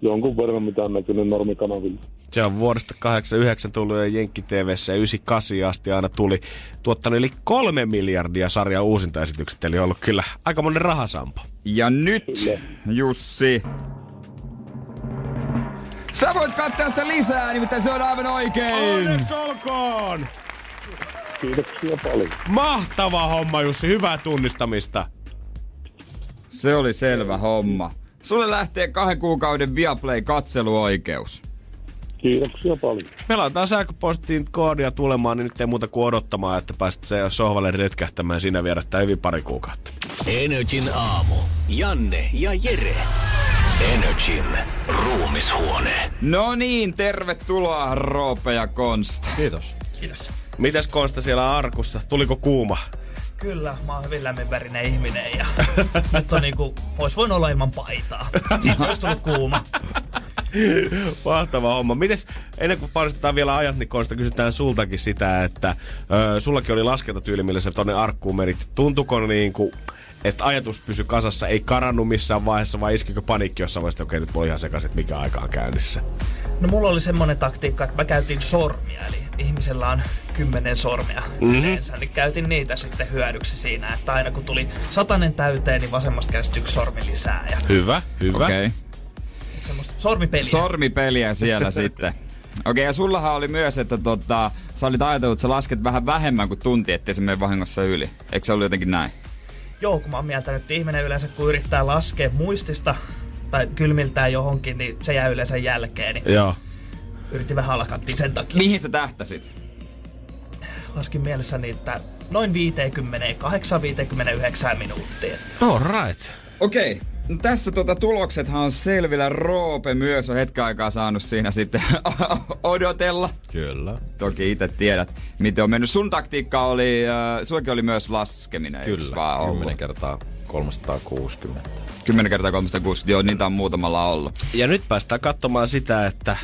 Jonkun verran mitä on näkynyt normikanavilla. Se on vuodesta 89 tullut jo Jenkki TVssä ja 98 asti aina tuli. Tuottanut yli kolme miljardia sarjan uusintaesitykset, eli ollut kyllä aika monen rahasampo. Ja nyt, Jussi. Sä voit katsoa sitä lisää, nimittäin se on aivan oikein. Onneksi olkoon! Kiitoksia paljon. Mahtava homma Jussi, hyvää tunnistamista. Se oli selvä homma. Sulle lähtee kahden kuukauden Viaplay-katseluoikeus. Kiitoksia paljon. Pelataan sähköpostiin koodia tulemaan, niin nyt ei muuta kuin odottamaan, että pääset se sohvalle retkähtämään siinä vierättää hyvin pari kuukautta. Energin aamu. Janne ja Jere. Energin ruumishuone. No niin, tervetuloa Roope ja Konsta. Kiitos. Kiitos. Mitäs Konsta siellä arkussa? Tuliko kuuma? Kyllä, mä oon hyvin lämminvärinen ihminen ja nyt on niinku, ois voinut olla ilman paitaa. Olisi tullut kuuma. Mahtava homma. Mites, ennen kuin paristetaan vielä ajat, niin Konsta kysytään sultakin sitä, että ö, sullakin oli laskentatyyli, millä sä tonne arkkuun menit. Tuntuko niin kuin, että ajatus pysy kasassa, ei karannut missään vaiheessa, vai iskikö paniikki jossain vaiheessa, että okei, nyt on ihan sekaisin, että mikä aika on käynnissä? No mulla oli semmonen taktiikka, että mä käytin sormia, eli ihmisellä on kymmenen sormia mm-hmm. yleensä, niin käytin niitä sitten hyödyksi siinä, että aina kun tuli satanen täyteen, niin vasemmasta kädestä yksi sormi lisää ja Hyvä, hyvä. Okei. Okay. semmoista sormipeliä. Sormipeliä siellä sitten. Okei, okay, ja sullahan oli myös, että tota, sä olit ajatellut, että sä lasket vähän vähemmän kuin tunti, ettei se mene vahingossa yli. Eikö se ollut jotenkin näin? Joo, kun mä oon mieltänyt, että ihminen yleensä kun yrittää laskea muistista tai kylmiltään johonkin, niin se jää yleensä jälkeen. Niin Joo. yritin vähän alakattiin sen takia. Mihin sä tähtäsit? Laskin mielessäni, että noin 58-59 minuuttia. All right. Okei. Okay. No tässä tota, tuloksethan on selvillä. Roope myös on hetken aikaa saanut siinä sitten odotella. Kyllä. Toki itse tiedät, miten on mennyt. Sun taktiikka oli, äh, sullakin oli myös laskeminen, Kyllä. vaan ollut? 10 kertaa 360. 10 kertaa 360, joo, niitä on muutamalla ollut. Ja nyt päästään katsomaan sitä, että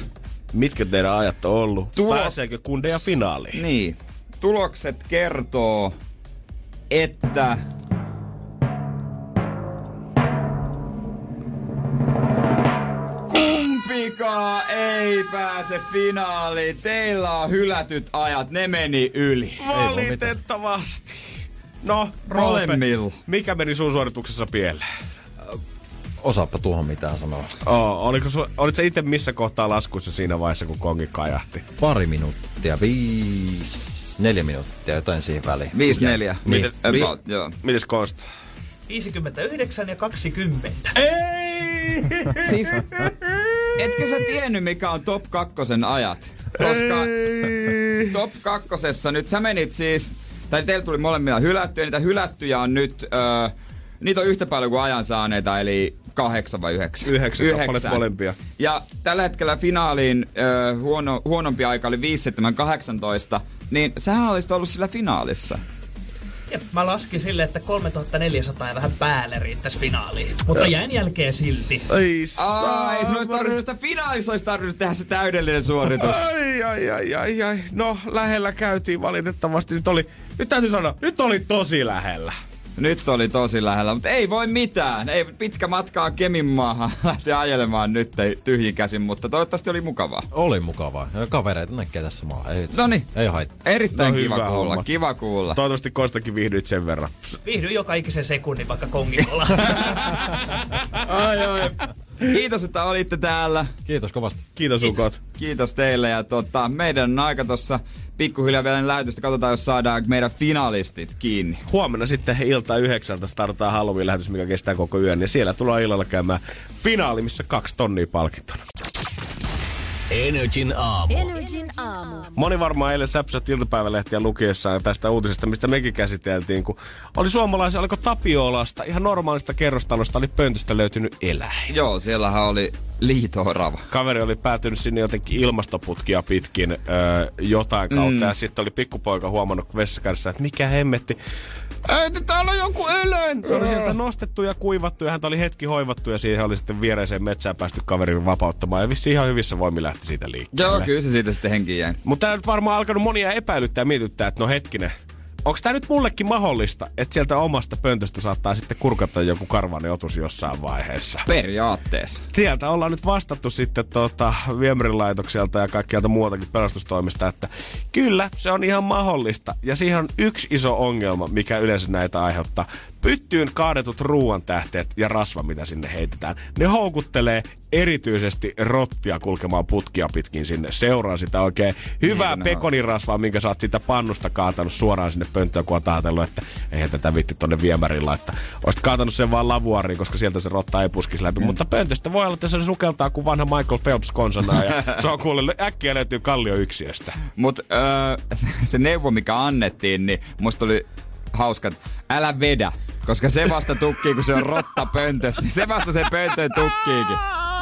mitkä teidän ajat on ollut. Tuo- Pääseekö kundeja finaaliin? Niin. Tulokset kertoo, että... Kumpikaan ei pääse finaaliin. Teillä on hylätyt ajat, ne meni yli. Valitettavasti. No, Molemmilla. mikä meni sun suorituksessa pieleen? Osaappa tuohon mitään sanoa. Oh, oliko su, olit itse missä kohtaa laskussa siinä vaiheessa, kun kongi kajahti? Pari minuuttia, viisi, neljä minuuttia, jotain siihen väliin. 5-4. Niin. Miten- About, joo. Mites Konsta? 59 ja 20. Ei! Siis, etkö sä tiennyt mikä on top kakkosen ajat? Koska top kakkosessa nyt sä menit siis, tai teillä tuli molemmilla hylättyjä, niitä hylättyjä on nyt, öö, niitä on yhtä paljon kuin ajan saaneita, eli kahdeksan vai yhdeksän? Yhdeksän kappaletta molempia. Ja tällä hetkellä finaaliin öö, huono, huonompi aika oli 5.7.18, niin sähän olisit ollut sillä finaalissa. Jep, mä laskin silleen, että 3400 ja vähän päälle riittäisi finaaliin. Mutta jäin jälkeen silti. Ei Aa, ei sun olisi tarvinnut sitä finaalissa, olisi tarvinnut tehdä se täydellinen suoritus. Ai, ai, ai, ai, ai. No, lähellä käytiin valitettavasti. Nyt oli, nyt täytyy sanoa, nyt oli tosi lähellä. Nyt oli tosi lähellä, mutta ei voi mitään. Ei pitkä matkaa Kemin maahan lähteä ajelemaan nyt ei tyhjin käsin, mutta toivottavasti oli mukavaa. Oli mukavaa. Ja Kavereita näkee tässä maa. Ei, Noniin. ei haittaa. Erittäin No kiva hyvä kuulla, homma. kiva kuulla. Toivottavasti Kostakin viihdyit sen verran. Viihdyin joka ikisen sekunnin vaikka kongikolla. ai, ai. Kiitos, että olitte täällä. Kiitos kovasti. Kiitos ukot. Kiitos teille ja tota, meidän on aika tossa pikkuhiljaa vielä lähetystä. Katsotaan, jos saadaan meidän finalistit kiinni. Huomenna sitten ilta yhdeksältä startaa Halloween-lähetys, mikä kestää koko yön. Ja siellä tullaan illalla käymään finaali, missä kaksi tonnia palkintona. Energin aamu. Energin aamu. Moni varmaan eilen säpsät iltapäivälehtiä lukiessaan tästä uutisesta, mistä mekin käsiteltiin, kun oli suomalaisia, oliko Tapiolasta, ihan normaalista kerrostalosta, oli pöntöstä löytynyt eläin. Joo, siellähän oli liito-orava. Kaveri oli päätynyt sinne jotenkin ilmastoputkia pitkin öö, jotain kautta, Mm. mm. ja sitten oli pikkupoika huomannut vessakädessä, että mikä hemmetti. Äiti, täällä on joku eläin! Se oli sieltä nostettu ja kuivattu, ja häntä oli hetki hoivattu, ja siihen oli sitten viereiseen metsään päästy kaverin vapauttamaan, ja vissi ihan hyvissä voimin lähti siitä liikkeelle. Joo, kyllä se siitä sitten henkiin jäi. Mutta tää nyt varmaan alkanut monia epäilyttää ja mietittää, että no hetkinen, onko tämä nyt mullekin mahdollista, että sieltä omasta pöntöstä saattaa sitten kurkata joku karvanen otus jossain vaiheessa? Periaatteessa. Sieltä ollaan nyt vastattu sitten tuota, viemärilaitokselta ja kaikkialta muutakin pelastustoimista, että kyllä, se on ihan mahdollista. Ja siihen on yksi iso ongelma, mikä yleensä näitä aiheuttaa. Pyttyyn kaadetut ruoantähteet ja rasva, mitä sinne heitetään, ne houkuttelee erityisesti rottia kulkemaan putkia pitkin sinne. Seuraa sitä oikein hyvää Hienoa. pekonirasvaa, minkä sä oot sitä pannusta kaatanut suoraan sinne pönttöön, kun oot ajatellut, että eihän tätä vitti tonne viemäriin laittaa. Oisit kaatanut sen vaan lavuariin, koska sieltä se rotta ei puskisi läpi. Mutta pöntöstä voi olla, että se sukeltaa kuin vanha Michael Phelps konsana ja se on kuule äkkiä löytyy kallio yksiöstä. Mutta öö, se neuvo, mikä annettiin, niin musta oli hauska, että älä vedä. Koska se vasta tukkii, kun se on rotta pöntöstä. niin Se vasta se pöntön tukkiikin.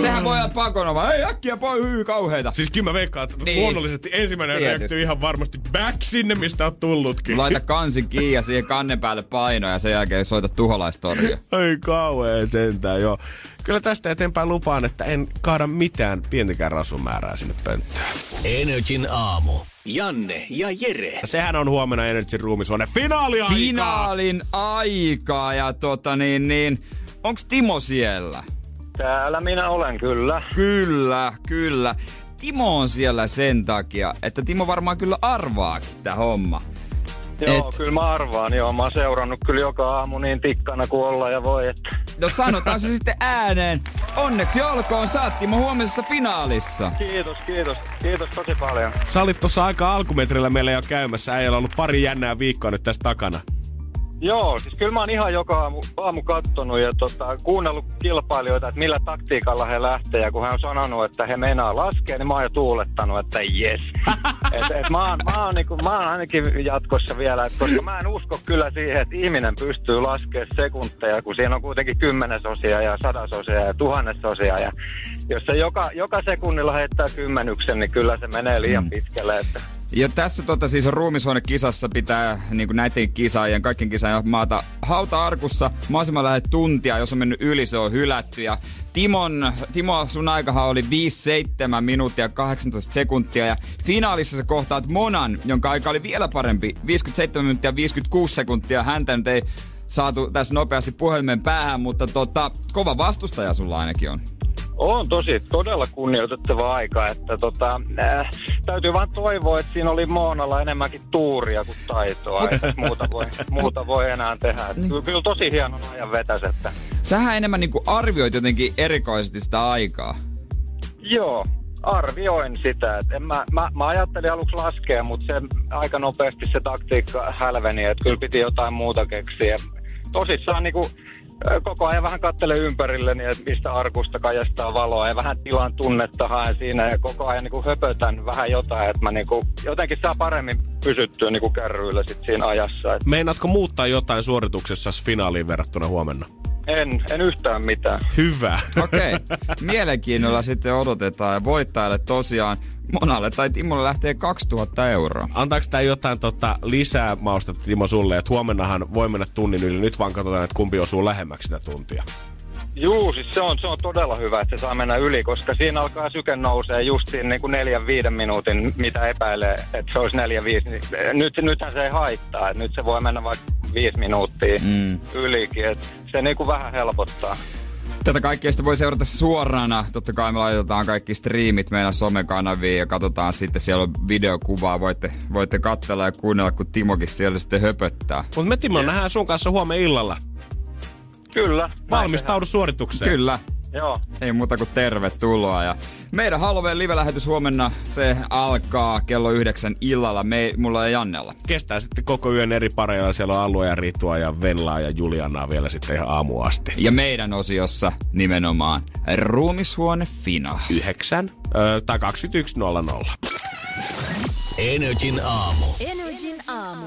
Sehän voi olla pakona, vaan ei äkkiä pois, hyy kauheita. Siis kyllä mä veikkaan, että Niin. luonnollisesti ensimmäinen Tietysti. reaktio ihan varmasti back sinne, mistä oot tullutkin. Laita kansi kiinni ja siihen kannen päälle paino ja sen jälkeen soita tuholaistorja. Ei kauhean sentään, joo. Kyllä tästä eteenpäin lupaan, että en kaada mitään pientäkään rasumäärää sinne pönttöön. Energin aamu. Janne ja Jere. Sehän on huomenna Energy Roomisuone finaali Finaalin aikaa ja tota niin, niin onks Timo siellä? Täällä minä olen kyllä. Kyllä, kyllä. Timo on siellä sen takia, että Timo varmaan kyllä arvaakin tää homma. Joo, Et... kyllä mä arvaan. Joo, mä oon seurannut kyllä joka aamu niin tikkana kuin olla ja voi, että... No sanotaan se sitten ääneen. Onneksi olkoon, oot Timo huomisessa finaalissa. Kiitos, kiitos. Kiitos tosi paljon. Sä olit tuossa aika alkumetrillä meillä jo käymässä. Äijällä on ollut pari jännää viikkoa nyt tässä takana. Joo, siis kyllä mä oon ihan joka aamu, aamu kattonut ja tota, kuunnellut kilpailijoita, että millä taktiikalla he lähtee. Ja kun hän on sanonut, että he meinaa laskea, niin mä oon jo tuulettanut, että jes. et, et mä, oon, mä, oon, niinku, mä oon ainakin jatkossa vielä, et koska mä en usko kyllä siihen, että ihminen pystyy laskemaan sekunteja, kun siinä on kuitenkin kymmenesosia ja sadasosia ja tuhannesosia. Ja jos se joka, joka sekunnilla heittää kymmenyksen, niin kyllä se menee liian pitkälle. Että Ja tässä tota siis ruumishuonekisassa pitää niin kuin näiden kisaajien, kaikkien kisaajien maata hauta-arkussa mahdollisimman lähes tuntia, jos on mennyt yli, se on hylätty. Ja Timon, Timo, sun aikahan oli 5-7 minuuttia 18 sekuntia ja finaalissa sä kohtaat Monan, jonka aika oli vielä parempi, 57 minuuttia 56 sekuntia. Häntä nyt ei saatu tässä nopeasti puhelimen päähän, mutta tota, kova vastustaja sulla ainakin on. On tosi, todella kunnioitettava aika, että tota, äh, täytyy vaan toivoa, että siinä oli Moonalla enemmänkin tuuria kuin taitoa, että muuta voi, muuta voi enää tehdä. Että kyllä, kyllä tosi hienon ajan vetäs, että Sähän enemmän niinku arvioit jotenkin erikoisesti sitä aikaa. joo, arvioin sitä. Että en mä, mä, mä, ajattelin aluksi laskea, mutta se aika nopeasti se taktiikka hälveni, että kyllä piti jotain muuta keksiä. Tosissaan niin kuin, koko ajan vähän kattele ympärilleni, että mistä arkusta kajastaa valoa ja vähän tilan tunnetta haen siinä ja koko ajan niin kuin höpötän vähän jotain, että mä niin kuin, jotenkin saa paremmin pysyttyä niin kuin kärryillä sit siinä ajassa. Et Meinaatko muuttaa jotain suorituksessa finaaliin verrattuna huomenna? en, en yhtään mitään. Hyvä. Okei, okay. mielenkiinnolla sitten odotetaan ja voittajalle tosiaan Monalle tai Timolle lähtee 2000 euroa. Antaako tämä jotain tota, lisää maustetta Timo sulle, että huomennahan voi mennä tunnin yli, nyt vaan katsotaan, että kumpi osuu lähemmäksi sitä tuntia. Juu, siis se on, se on todella hyvä, että se saa mennä yli, koska siinä alkaa syke nousee just siinä niin kuin neljän viiden minuutin, mitä epäilee, että se olisi neljä viisi. Niin nyt, nythän se ei haittaa, että nyt se voi mennä vaikka viisi minuuttia Mm. ylikin, että se niin kuin vähän helpottaa. Tätä kaikkea sitten voi seurata suorana. Totta kai me laitetaan kaikki striimit meidän somekanaviin ja katsotaan sitten, siellä on videokuvaa. Voitte, voitte katsella ja kuunnella, kun Timokin siellä sitten höpöttää. Mutta me Timo nähdään sun kanssa huomenna illalla. Kyllä. Valmistaudu suoritukseen. Kyllä. Joo. Ei muuta kuin tervetuloa. Ja meidän Halloween live-lähetys huomenna, se alkaa kello yhdeksän illalla me, mulla ja Jannella. Kestää sitten koko yön eri pareilla. Siellä on Alua ja Ritua ja Vellaa ja Julianaa vielä sitten ihan aamu asti. Ja meidän osiossa nimenomaan ruumishuone Fina. Yhdeksän ö, tai 21.00. Energin aamu. Energin aamu.